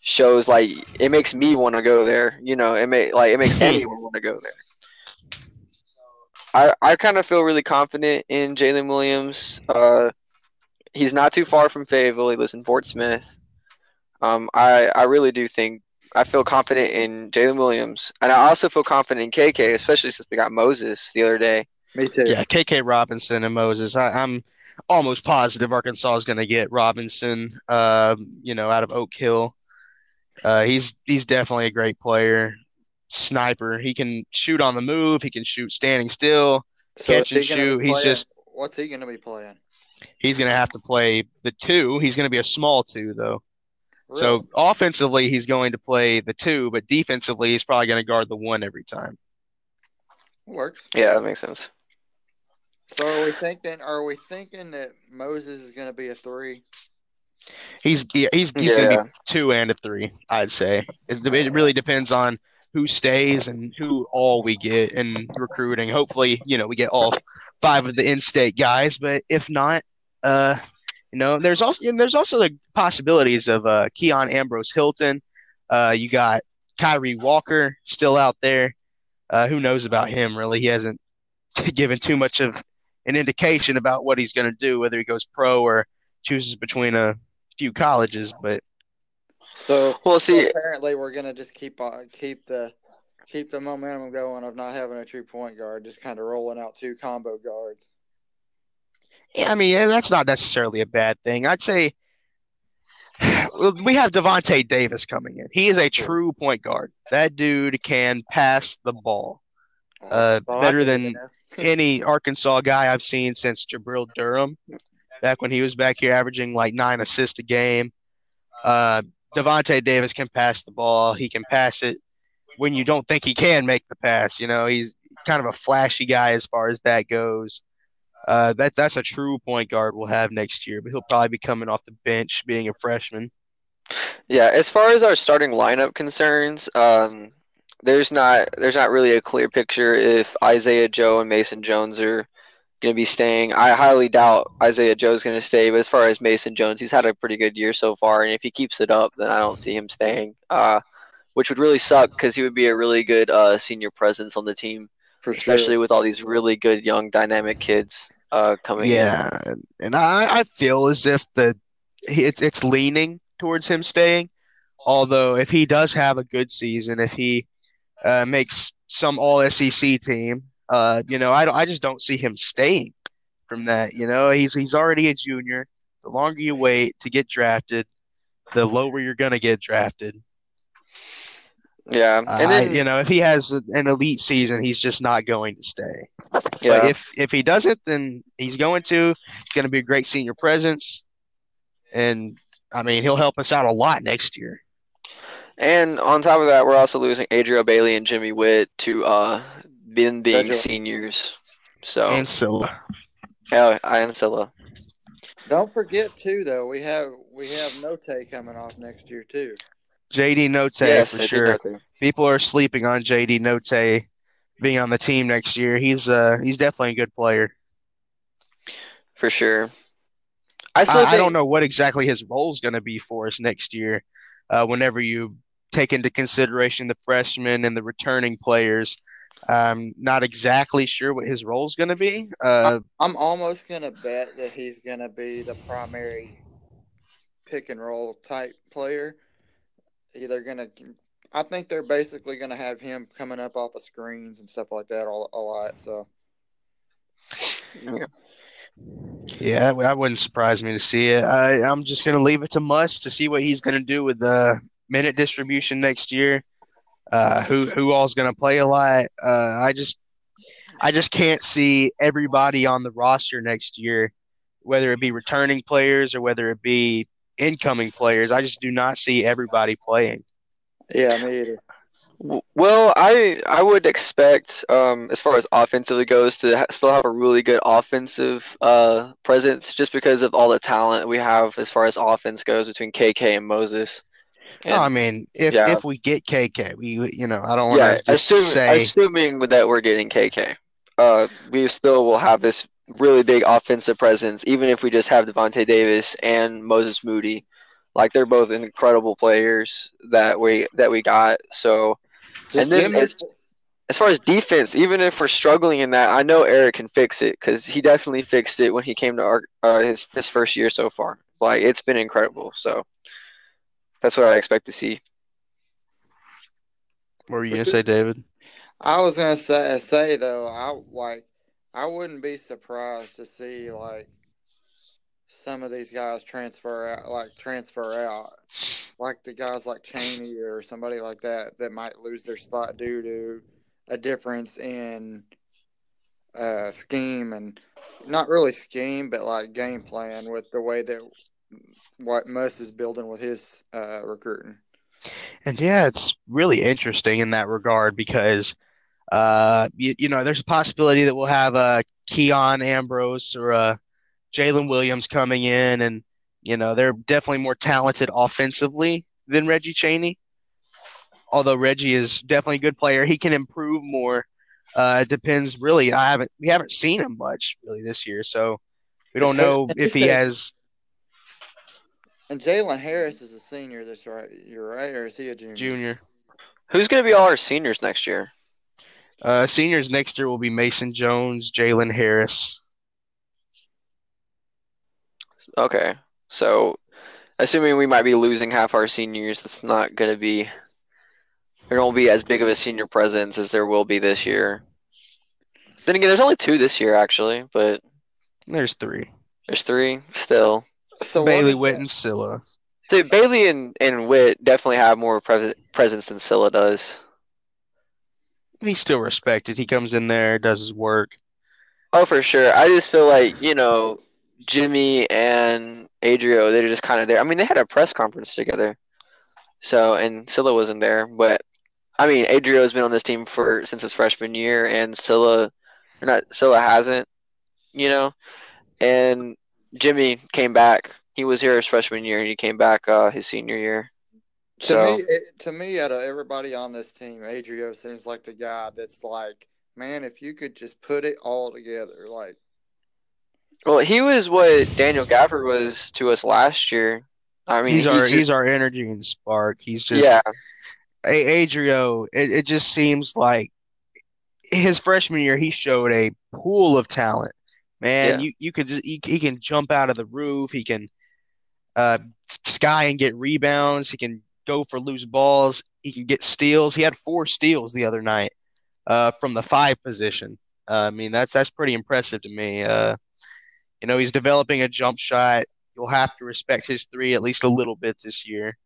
shows, like, it makes me want to go there. You know, it, may, like, it makes anyone want to go there. I, I kind of feel really confident in Jaylin Williams. Uh, he's not too far from Fayetteville. He lives in Fort Smith. Um, I I really do think I feel confident in Jaylin Williams, and I also feel confident in KK, especially since we got Moses the other day. Me too. Yeah, KK Robinson and Moses. I, I'm almost positive Arkansas is going to get Robinson. Uh, you know, out of Oak Hill. Uh, he's he's definitely a great player, sniper. He can shoot on the move. He can shoot standing still. So Catch and shoot. He's playing- just What's he going to be playing? He's going to have to play the two. He's going to be a small two though. Really? So offensively, he's going to play the two, but defensively, he's probably going to guard the one every time. works. Yeah, that makes sense. So are we thinking? Are we thinking that Moses is going to be a three? He's yeah, he's he's going to be two and a three. I'd say It's, it really depends on who stays and who all we get in recruiting. Hopefully, you know, we get all five of the in-state guys, but if not, uh, you know, there's also there's also the possibilities of uh, Keon Ambrose Hilton. Uh, you got Kyrie Walker still out there. Uh, who knows about him? Really, he hasn't given too much of an indication about what he's going to do, whether he goes pro or chooses between a few colleges. But So Well, see, apparently, we're gonna just keep on keep the keep the momentum going of not having a true point guard, just kind of rolling out two combo guards. Yeah, I mean, yeah, that's not necessarily a bad thing. I'd say we have Davonte Davis coming in. He is a true point guard. That dude can pass the ball. Uh, Well, better than any Arkansas guy I've seen since Jabril Durham, back when he was back here averaging like nine assists a game. Uh, Davonte Davis can pass the ball. He can pass it when you don't think he can make the pass. You know, he's kind of a flashy guy as far as that goes. Uh, that that's a true point guard we'll have next year, but he'll probably be coming off the bench, being a freshman. Yeah, as far as our starting lineup concerns, um, there's not there's not really a clear picture if Isaiah Joe and Mason Jones are going to be staying. I highly doubt Isaiah Joe's going to stay, but as far as Mason Jones, he's had a pretty good year so far, and if he keeps it up, then I don't see him staying. Uh, which would really suck because he would be a really good uh, senior presence on the team, for sure. especially with all these really good young dynamic kids uh, coming in. Yeah, and I, I feel as if the it's it's leaning towards him staying. Although if he does have a good season, if he uh, makes some All SEC team, uh, you know, I I just don't see him staying from that. You know, he's he's already a junior. The longer you wait to get drafted, the lower you're gonna get drafted. Yeah, Uh, and then you know, if he has an elite season, he's just not going to stay. yeah. But if if he doesn't, then he's going to. He's going to be a great senior presence, and I mean he'll help us out a lot next year. And on top of that, we're also losing Adrio Bailey and Jimmy Whitt to uh being being Gotcha. seniors. So And Cylla. yeah, and Cylla. Don't forget too, though we have we have Notae coming off next year too. JD Notae Yes, for I sure. know too. People are sleeping on JD Notae being on the team next year. He's uh he's definitely a good player. for sure. I I, still I don't know what exactly his role is going to be for us next year. Uh, whenever you take into consideration the freshmen and the returning players, I'm not exactly sure what his role is going to be. Uh, I'm almost gonna bet that he's gonna be the primary pick and roll type player. Either gonna, I think they're basically gonna have him coming up off of screens and stuff like that all, a lot. So Yeah, that, that wouldn't surprise me to see it. I, I'm just going to leave it to Muss to see what he's going to do with the minute distribution next year. Uh, who who all's going to play a lot? Uh, I just I just can't see everybody on the roster next year, whether it be returning players or whether it be incoming players. I just do not see everybody playing. yeah, me either. Well, I I would expect, um, as far as offensively goes, to ha still have a really good offensive uh presence, just because of all the talent we have as far as offense goes between KK and Moses. No, I mean, if yeah. if we get KK, we you know I don't want yeah, to just assume, say assuming that we're getting KK, uh, we still will have this really big offensive presence, even if we just have Davonte Davis and Moses Moody. Like they're both incredible players that we that we got. So Just And then give me- it's- as far as defense, even if we're struggling in that, I know Eric can fix it because he definitely fixed it when he came to our uh, his his first year so far. Like it's been incredible. So that's what I expect to see. what were you going to say, David? I was gonna say say though, I like I wouldn't be surprised to see like some of these guys transfer out, like transfer out, like the guys like Chaney or somebody like that that might lose their spot due to a difference in uh, scheme and not really scheme, but like game plan with the way that what Muss is building with his uh, recruiting. And yeah, it's really interesting in that regard because, uh, you, you know, there's a possibility that we'll have a Keon Ambrose or a Jaylin Williams coming in, and you know they're definitely more talented offensively than Reggie Chaney. Although Reggie is definitely a good player, he can improve more. Uh, it depends really. I haven't we haven't seen him much really this year, so we don't know if he has. And Jalen Harris is a senior. This right? You're right, or is he a junior? Junior. Who's going to be all our seniors next year? Uh, seniors next year will be Mason Jones, Jalen Harris. Okay, so assuming we might be losing half our seniors, that's not going to be there won't be as big of a senior presence as there will be this year. Then again, there's only two this year actually, but there's three. There's three still. So Bailey, what Whitt, and Cylla. So Bailey and, and Whitt definitely have more pre- presence than Cylla does. He's still respected. He comes in there, does his work. Oh, for sure. I just feel like you know Jimmy and Adrio, they're just kind of there. I mean, they had a press conference together. So, and Cylla wasn't there, but I mean, Adrio has been on this team for since his freshman year, and Cylla, or not Cylla hasn't, you know. And Jimmy came back. He was here his freshman year, and he came back uh, his senior year. To So, me, it, to me, out of everybody on this team, Adrio seems like the guy that's like, man, if you could just put it all together, like, well, he was what Daniel Gafford was to us last year. I mean, he's our just- he's our energy and spark. He's just yeah, A- Adrio, it, it just seems like his freshman year he showed a pool of talent. Man, Yeah. you you could just he, he can jump out of the roof. He can uh sky and get rebounds. He can go for loose balls. He can get steals. He had four steals the other night uh from the five position. Uh, I mean that's that's pretty impressive to me. Uh you know, he's developing a jump shot. You'll have to respect his three at least a little bit this year.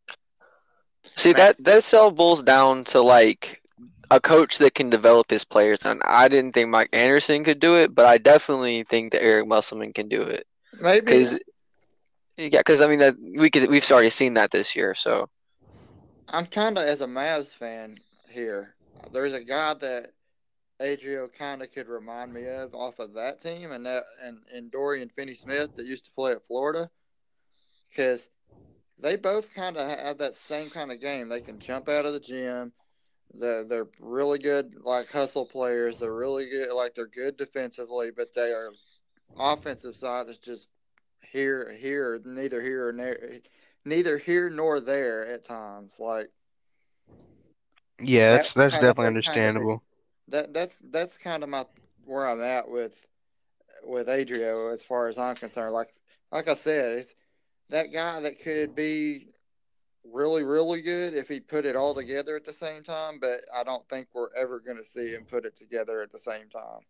See that that all boils down to like a coach that can develop his players, and I didn't think Mike Anderson could do it, but I definitely think that Eric Musselman can do it. maybe Because yeah, because I mean that we could we've already seen that this year. So I'm kind of as a Mavs fan here. There's a guy that Adrio kind of could remind me of off of that team, and that and, and Dorian Finney-Smith that used to play at Florida, because they both kind of have that same kind of game. They can jump out of the gym. They're, they're really good, like hustle players. They're really good, like they're good defensively, but they are offensive side is just here, here, neither here or there, neither here nor there at times. Like Yeah, that's That's that's kind of definitely understandable. that, that's that's kind of my where I'm at with with Adrio as far as I'm concerned. Like like I said, it's that guy that could be really really good if he put it all together at the same time. But I don't think we're ever going to see him put it together at the same time.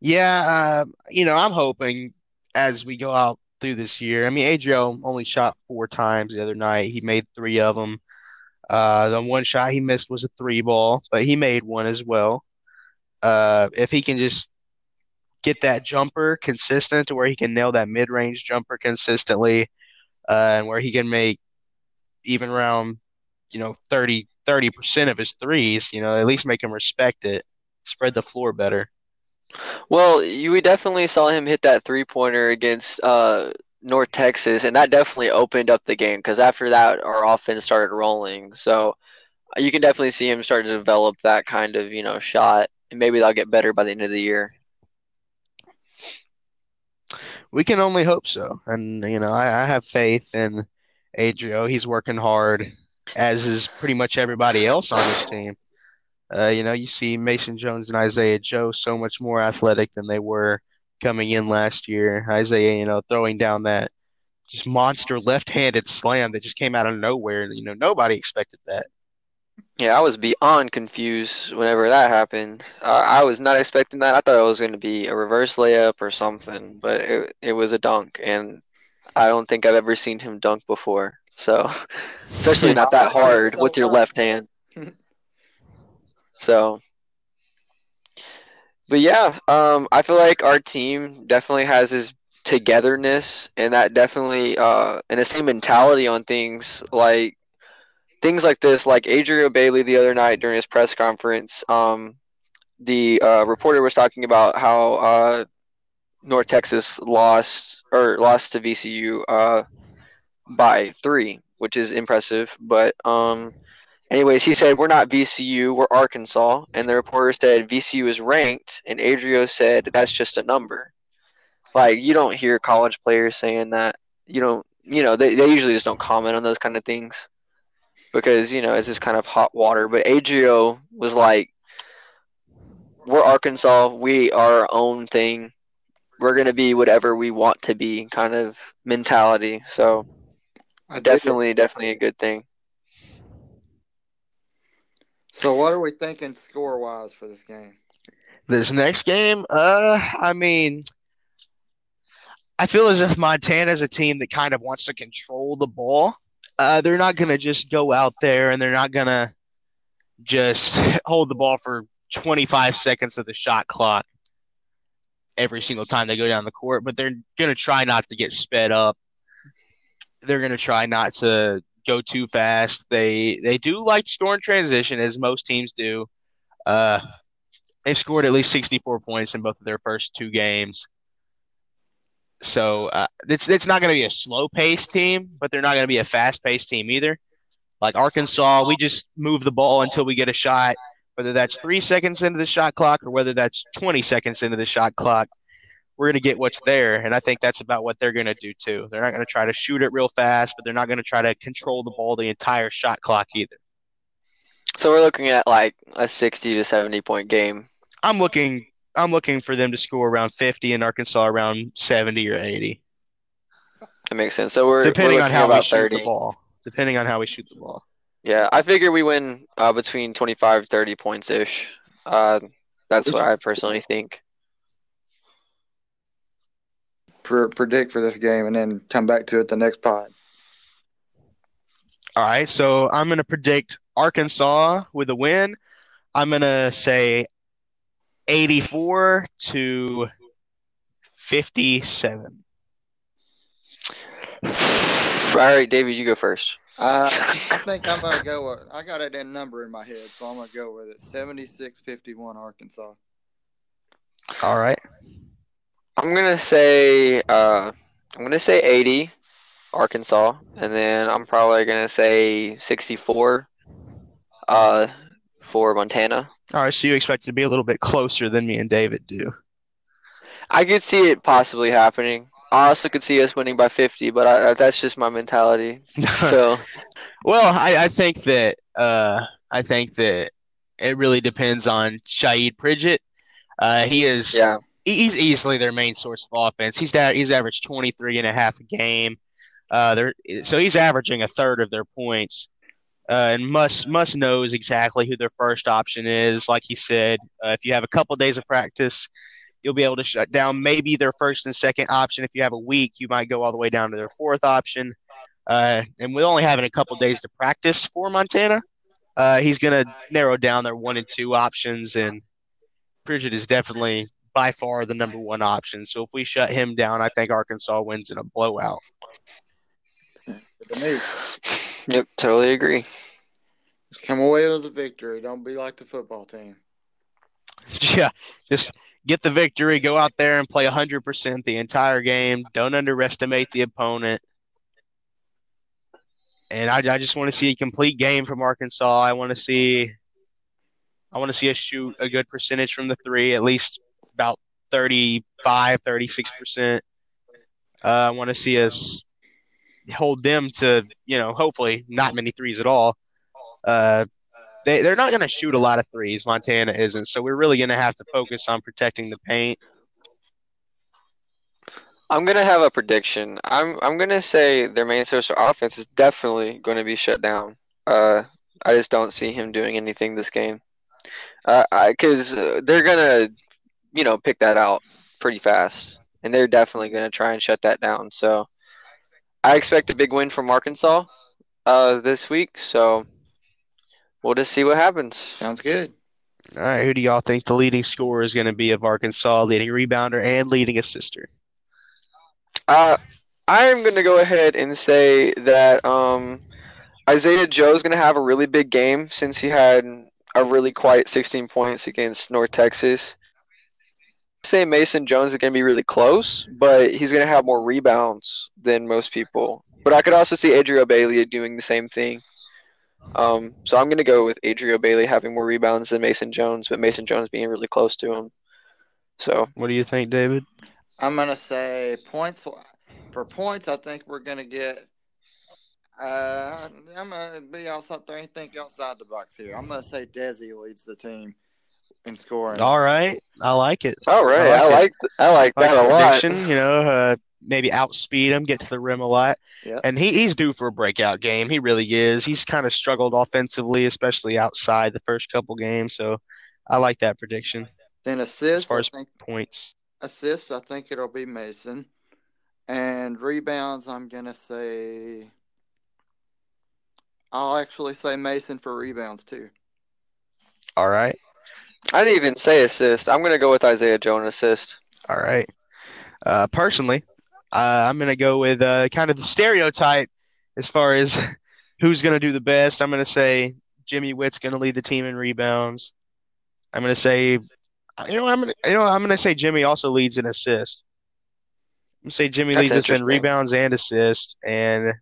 Yeah, uh, you know, I'm hoping as we go out through this year. I mean, Adrio only shot four times the other night. He made three of them. Uh, the one shot he missed was a three ball, but he made one as well. Uh, if he can just get that jumper consistent to where he can nail that mid-range jumper consistently, uh, and where he can make even around, you know, 30 percent of his threes, you know, at least make him respect it, spread the floor better. well, you we definitely saw him hit that three pointer against uh North Texas, and that definitely opened up the game because after that our offense started rolling. So uh, you can definitely see him start to develop that kind of you know shot, and maybe they'll get better by the end of the year. We can only hope so. And, you know, I, I have faith in Adrio. He's working hard, as is pretty much everybody else on this team. Uh, you know, you see Mason Jones and Isaiah Joe so much more athletic than they were coming in last year. Isaiah, you know, throwing down that just monster left-handed slam that just came out of nowhere. You know, nobody expected that. Yeah, I was beyond confused whenever that happened. Uh, I was not expecting that. I thought it was going to be a reverse layup or something, but it it was a dunk, and I don't think I've ever seen him dunk before. So, especially not that hard with your left hand. So, but yeah, um, I feel like our team definitely has this togetherness and that definitely uh and the same mentality on things like things like this, like Adrio Bailey the other night during his press conference, um, the uh, reporter was talking about how uh, North Texas lost or lost to VCU uh, by three, which is impressive. But um, anyways, he said we're not VCU, we're Arkansas, and the reporter said VCU is ranked, and Adrio said that's just a number. Like you don't hear college players saying that. You don't. You know, they, they usually just don't comment on those kind of things because you know it's just kind of hot water. But Adrio was like, "We're Arkansas. We are our own thing. We're gonna be whatever we want to be." Kind of mentality. So I dig it. definitely, definitely a good thing. So, what are we thinking score wise for this game? This next game, uh, I mean, I feel as if Montana is a team that kind of wants to control the ball. Uh, they're not going to just go out there and they're not going to just hold the ball for 25 seconds of the shot clock every single time they go down the court, but they're going to try not to get sped up. They're going to try not to go too fast. They they do like score transition, as most teams do. Uh, they've scored at least 64 points in both of their first two games. So uh, it's it's not going to be a slow paced team, but they're not going to be a fast paced team either. Like Arkansas, we just move the ball until we get a shot, whether that's three seconds into the shot clock or whether that's 20 seconds into the shot clock. We're going to get what's there, and I think that's about what they're going to do too. They're not going to try to shoot it real fast, but they're not going to try to control the ball the entire shot clock either. So we're looking at like a 60 to 70 point game. I'm looking I'm looking for them to score around 50 and Arkansas around 70 or 80, That makes sense. So we're depending we're on looking how we about shoot 30. the ball. Depending on how we shoot the ball. Yeah, I figure we win uh, between 25 30 points ish. Uh, that's what I personally think. Pre- predict for this game and then come back to it the next pod. All right, so I'm going to predict Arkansas with a win. I'm going to say 84 to 57. All right, David, you go first. Uh, I think I'm gonna go. With, I got it in number in my head, so I'm gonna go with it. 76-51 Arkansas. All right. I'm gonna say uh, I'm gonna say 80, Arkansas, and then I'm probably gonna say 64, uh, for Montana. All right, so you expect it to be a little bit closer than me and David do. I could see it possibly happening. I also could see us winning by 50, but I, I- that's just my mentality. So Well, I, I think that uh, I think that it really depends on Sayeed Pridgett. Uh, he is yeah. he's easily their main source of offense. He's da- he's averaged 23 and a half a game. Uh, so he's averaging a third of their points. Uh, and Muss Muss knows exactly who their first option is. Like he said, uh, if you have a couple days of practice, you'll be able to shut down maybe their first and second option. If you have a week, you might go all the way down to their fourth option. Uh, and with only having a couple days to practice for Montana, uh, he's going to narrow down their one and two options. And Pridgett is definitely by far the number one option. So if we shut him down, I think Arkansas wins in a blowout. Good to me. yep, totally agree. Just come away with a victory. Don't be like the football team. Yeah, just get the victory, go out there and play 100% the entire game. Don't underestimate the opponent. And I, I just want to see a complete game from Arkansas. I want to see I want to see us shoot a good percentage from the three, at least about 35, 36%. Uh, I want to see us hold them to, you know, hopefully not many threes at all. Uh, they, they're not going to shoot a lot of threes. Montana isn't. So we're really going to have to focus on protecting the paint. I'm gonna have a prediction. I'm I'm gonna say their main source of offense is definitely going to be shut down. Uh, I just don't see him doing anything this game. Uh, I because uh, they're gonna, you know, pick that out pretty fast, and they're definitely gonna try and shut that down. So, I expect a big win from Arkansas, uh, this week. So, we'll just see what happens. Sounds good. All right, who do y'all think the leading scorer is going to be of Arkansas, leading rebounder and leading assister? Uh, I'm gonna go ahead and say that um, Isaiah Joe is gonna have a really big game since he had a really quiet 16 points against North Texas. Say Mason Jones is gonna be really close, but he's gonna have more rebounds than most people. But I could also see Adrio Bailey doing the same thing. Um, so I'm gonna go with Adrio Bailey having more rebounds than Mason Jones, but Mason Jones being really close to him. So What do you think, David? I'm gonna say points for points. I think we're gonna get. Uh, I'm gonna be outside there. Think outside the box here. I'm gonna say Desi leads the team in scoring. All right, I like it. all right, I I like like I like, Like that a lot. you know, uh, maybe outspeed him, get to the rim a lot, Yep. and he, he's due for a breakout game. He really is. He's kind of struggled offensively, especially outside the first couple games. So I like that prediction. Then As assists. far I think points, assists. I think it'll be Mason. And rebounds. I'm gonna say. I'll actually say Mason for rebounds too. all right, I didn't even say assist. I'm gonna go with Isaiah and assist. all right. Uh, personally, uh, I'm gonna go with uh, kind of the stereotype as far as who's gonna do the best. I'm gonna say Jimmy Whitt's gonna lead the team in rebounds. I'm gonna say, you know, I'm gonna, you know, I'm gonna say Jimmy also leads in assists. I'm gonna say Jimmy That's leads us in rebounds and assists, and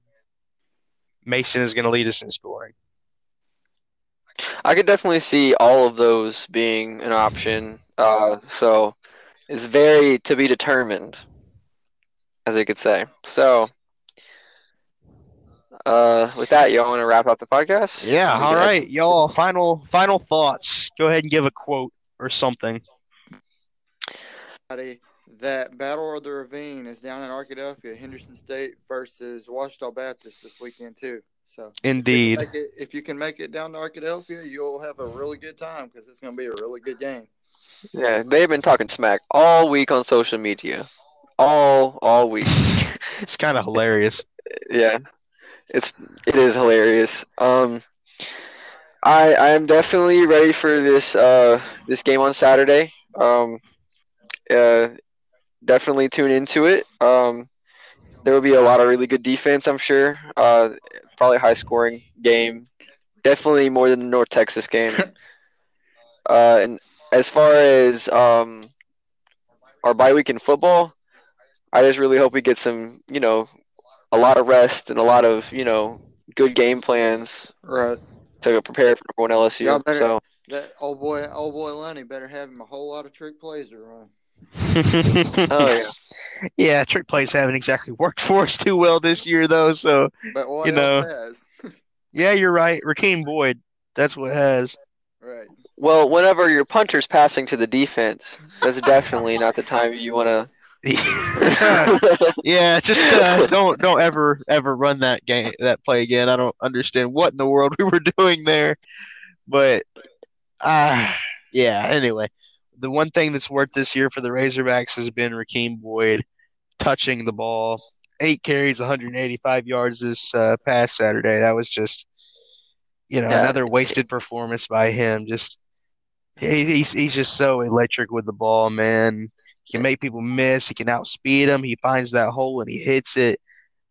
Mason is gonna lead us in scoring. I could definitely see all of those being an option. Uh, so it's very to be determined, as you could say. So, uh, with that, y'all want to wrap up the podcast? Yeah, We all can- right, y'all. Final final thoughts. Go ahead and give a quote or something. everybody that Battle of the Ravine is down in Arkadelphia, Henderson State versus Ouachita Baptist this weekend too. So Indeed. if you, it, if you can make it down to Arkadelphia, you'll have a really good time because it's going to be a really good game. Yeah, they've been talking smack all week on social media, all all week. It's kind of hilarious. yeah, it's it is hilarious. Um, I I am definitely ready for this uh this game on Saturday. Um, uh, definitely tune into it. Um, there will be a lot of really good defense, I'm sure. Uh, probably high scoring game. Definitely more than the North Texas game. uh, and as far as um our bye week in football, I just really hope we get some, you know, a lot of rest and a lot of, you know, good game plans Right. to prepare for everyone LSU. Y'all better- So That old boy, old boy Lunney better have him a whole lot of trick plays to run. oh yeah. Yeah, trick plays haven't exactly worked for us too well this year, though. So, But what You else know. has? yeah, you're right. Rakeem Boyd, that's what has. Right. Well, whenever your punter's passing to the defense, that's definitely not the time you want to. yeah, just uh, don't don't ever ever run that game that play again. I don't understand what in the world we were doing there, but uh yeah. Anyway, the one thing that's worked this year for the Razorbacks has been Rakeem Boyd touching the ball. Eight carries, 185 yards this uh, past Saturday. That was just, you know, Yeah. another wasted performance by him. Just he, he's he's just so electric with the ball, man. He can make people miss. He can outspeed them. He finds that hole and he hits it.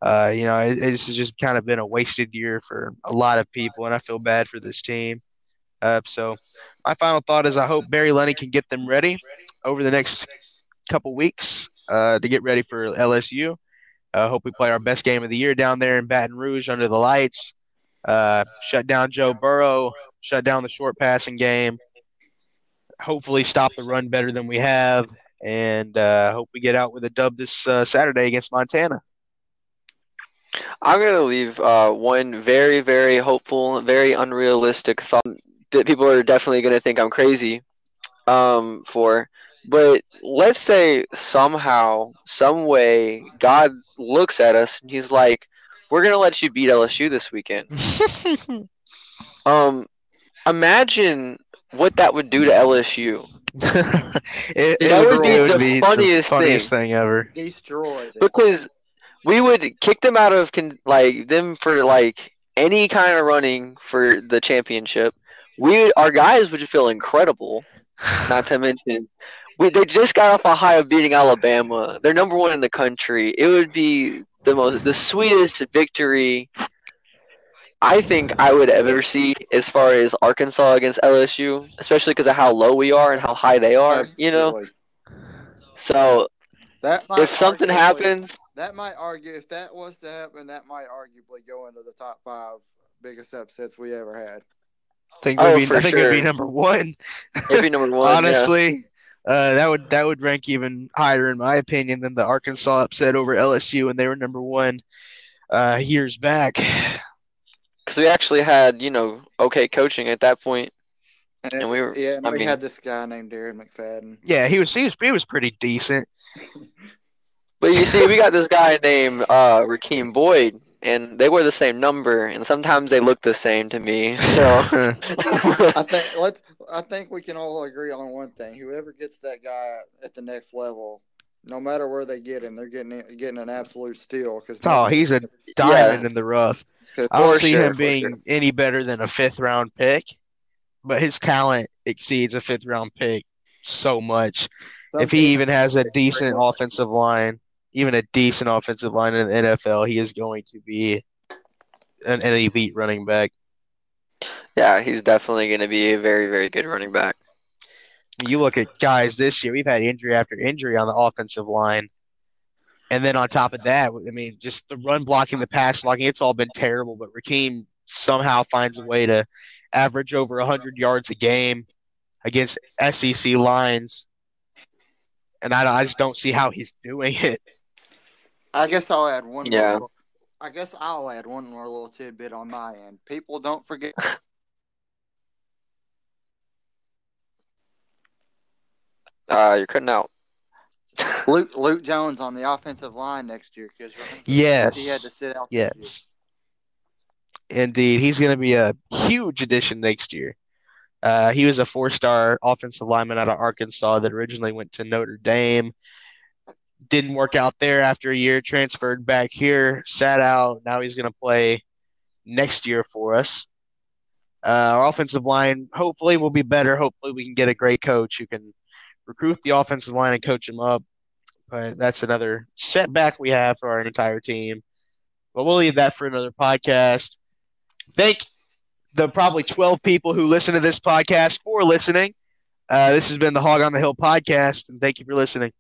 Uh, you know, it, has just kind of been a wasted year for a lot of people, and I feel bad for this team. Uh, so, my final thought is I hope Barry Lunney can get them ready over the next couple weeks uh, to get ready for LSU. I hope we play our best game of the year down there in Baton Rouge under the lights. Uh, shut down Joe Burrow, shut down the short passing game. Hopefully, stop the run better than we have, and uh, hope we get out with a dub this uh, Saturday against Montana. I'm gonna leave uh, one very, very hopeful, very unrealistic thought that people are definitely gonna think I'm crazy um, for. But let's say somehow, some way, God looks at us and He's like, "We're gonna let you beat LSU this weekend." Um, imagine what that would do to LSU. it, it That would be it the funniest funniest thing ever. Destroyed. because we would kick them out of con- like them for like any kind of running for the championship. We our guys would feel incredible. Not to mention, we they just got off a high of beating Alabama. They're number one in the country. It would be the most the sweetest victory I think I would ever see as far as Arkansas against LSU, especially because of how low we are and how high they are. You know, so that might if something happens, that might argue if that was to happen, that might arguably go into the top five biggest upsets we ever had. I think, Oh, would be, I think it'd be number one. it'd be number one. yeah. Honestly, uh, that would that would rank even higher in my opinion than the Arkansas upset over LSU, and they were number one uh, years back. because we actually had you know okay coaching at that point. And we were- yeah, and I we mean- had this guy named Darren McFadden. Yeah, he was he was he was pretty decent. But you see, we got this guy named uh, Rakeem Boyd, and they wear the same number, and sometimes they look the same to me. So I think let I think we can all agree on one thing: whoever gets that guy at the next level, no matter where they get him, they're getting getting an absolute steal. Because oh, he's a diamond in the rough. I don't see sure, him being sure. any better than a fifth round pick, but his talent exceeds a fifth round pick so much. if he even has a decent offensive line, even a decent offensive line in the NFL, he is going to be an, an elite running back. yeah, he's definitely going to be a very very good running back. You look at guys this year, we've had injury after injury on the offensive line. And then on top of that, I mean, just the run blocking, the pass blocking, it's all been terrible. But Rakeem somehow finds a way to average over 100 yards a game against SEC lines. And I, I just don't see how he's doing it. I guess I'll add one. Yeah. More, I guess I'll add one more little tidbit on my end. People don't forget. Uh, you're cutting out. Luke, Luke Jones on the offensive line next year because Yes. he had to sit out. Yes. Indeed. He's going to be a huge addition next year. Uh, he was a four star offensive lineman out of Arkansas that originally went to Notre Dame. Didn't work out there after a year, transferred back here, sat out. Now he's going to play next year for us. Uh, our offensive line hopefully will be better. Hopefully, we can get a great coach who can recruit the offensive line and coach them up. But that's another setback we have for our entire team. But we'll leave that for another podcast. Thank the probably 12 people who listen to this podcast for listening. Uh, this has been the Hog on the Hill podcast, and thank you for listening.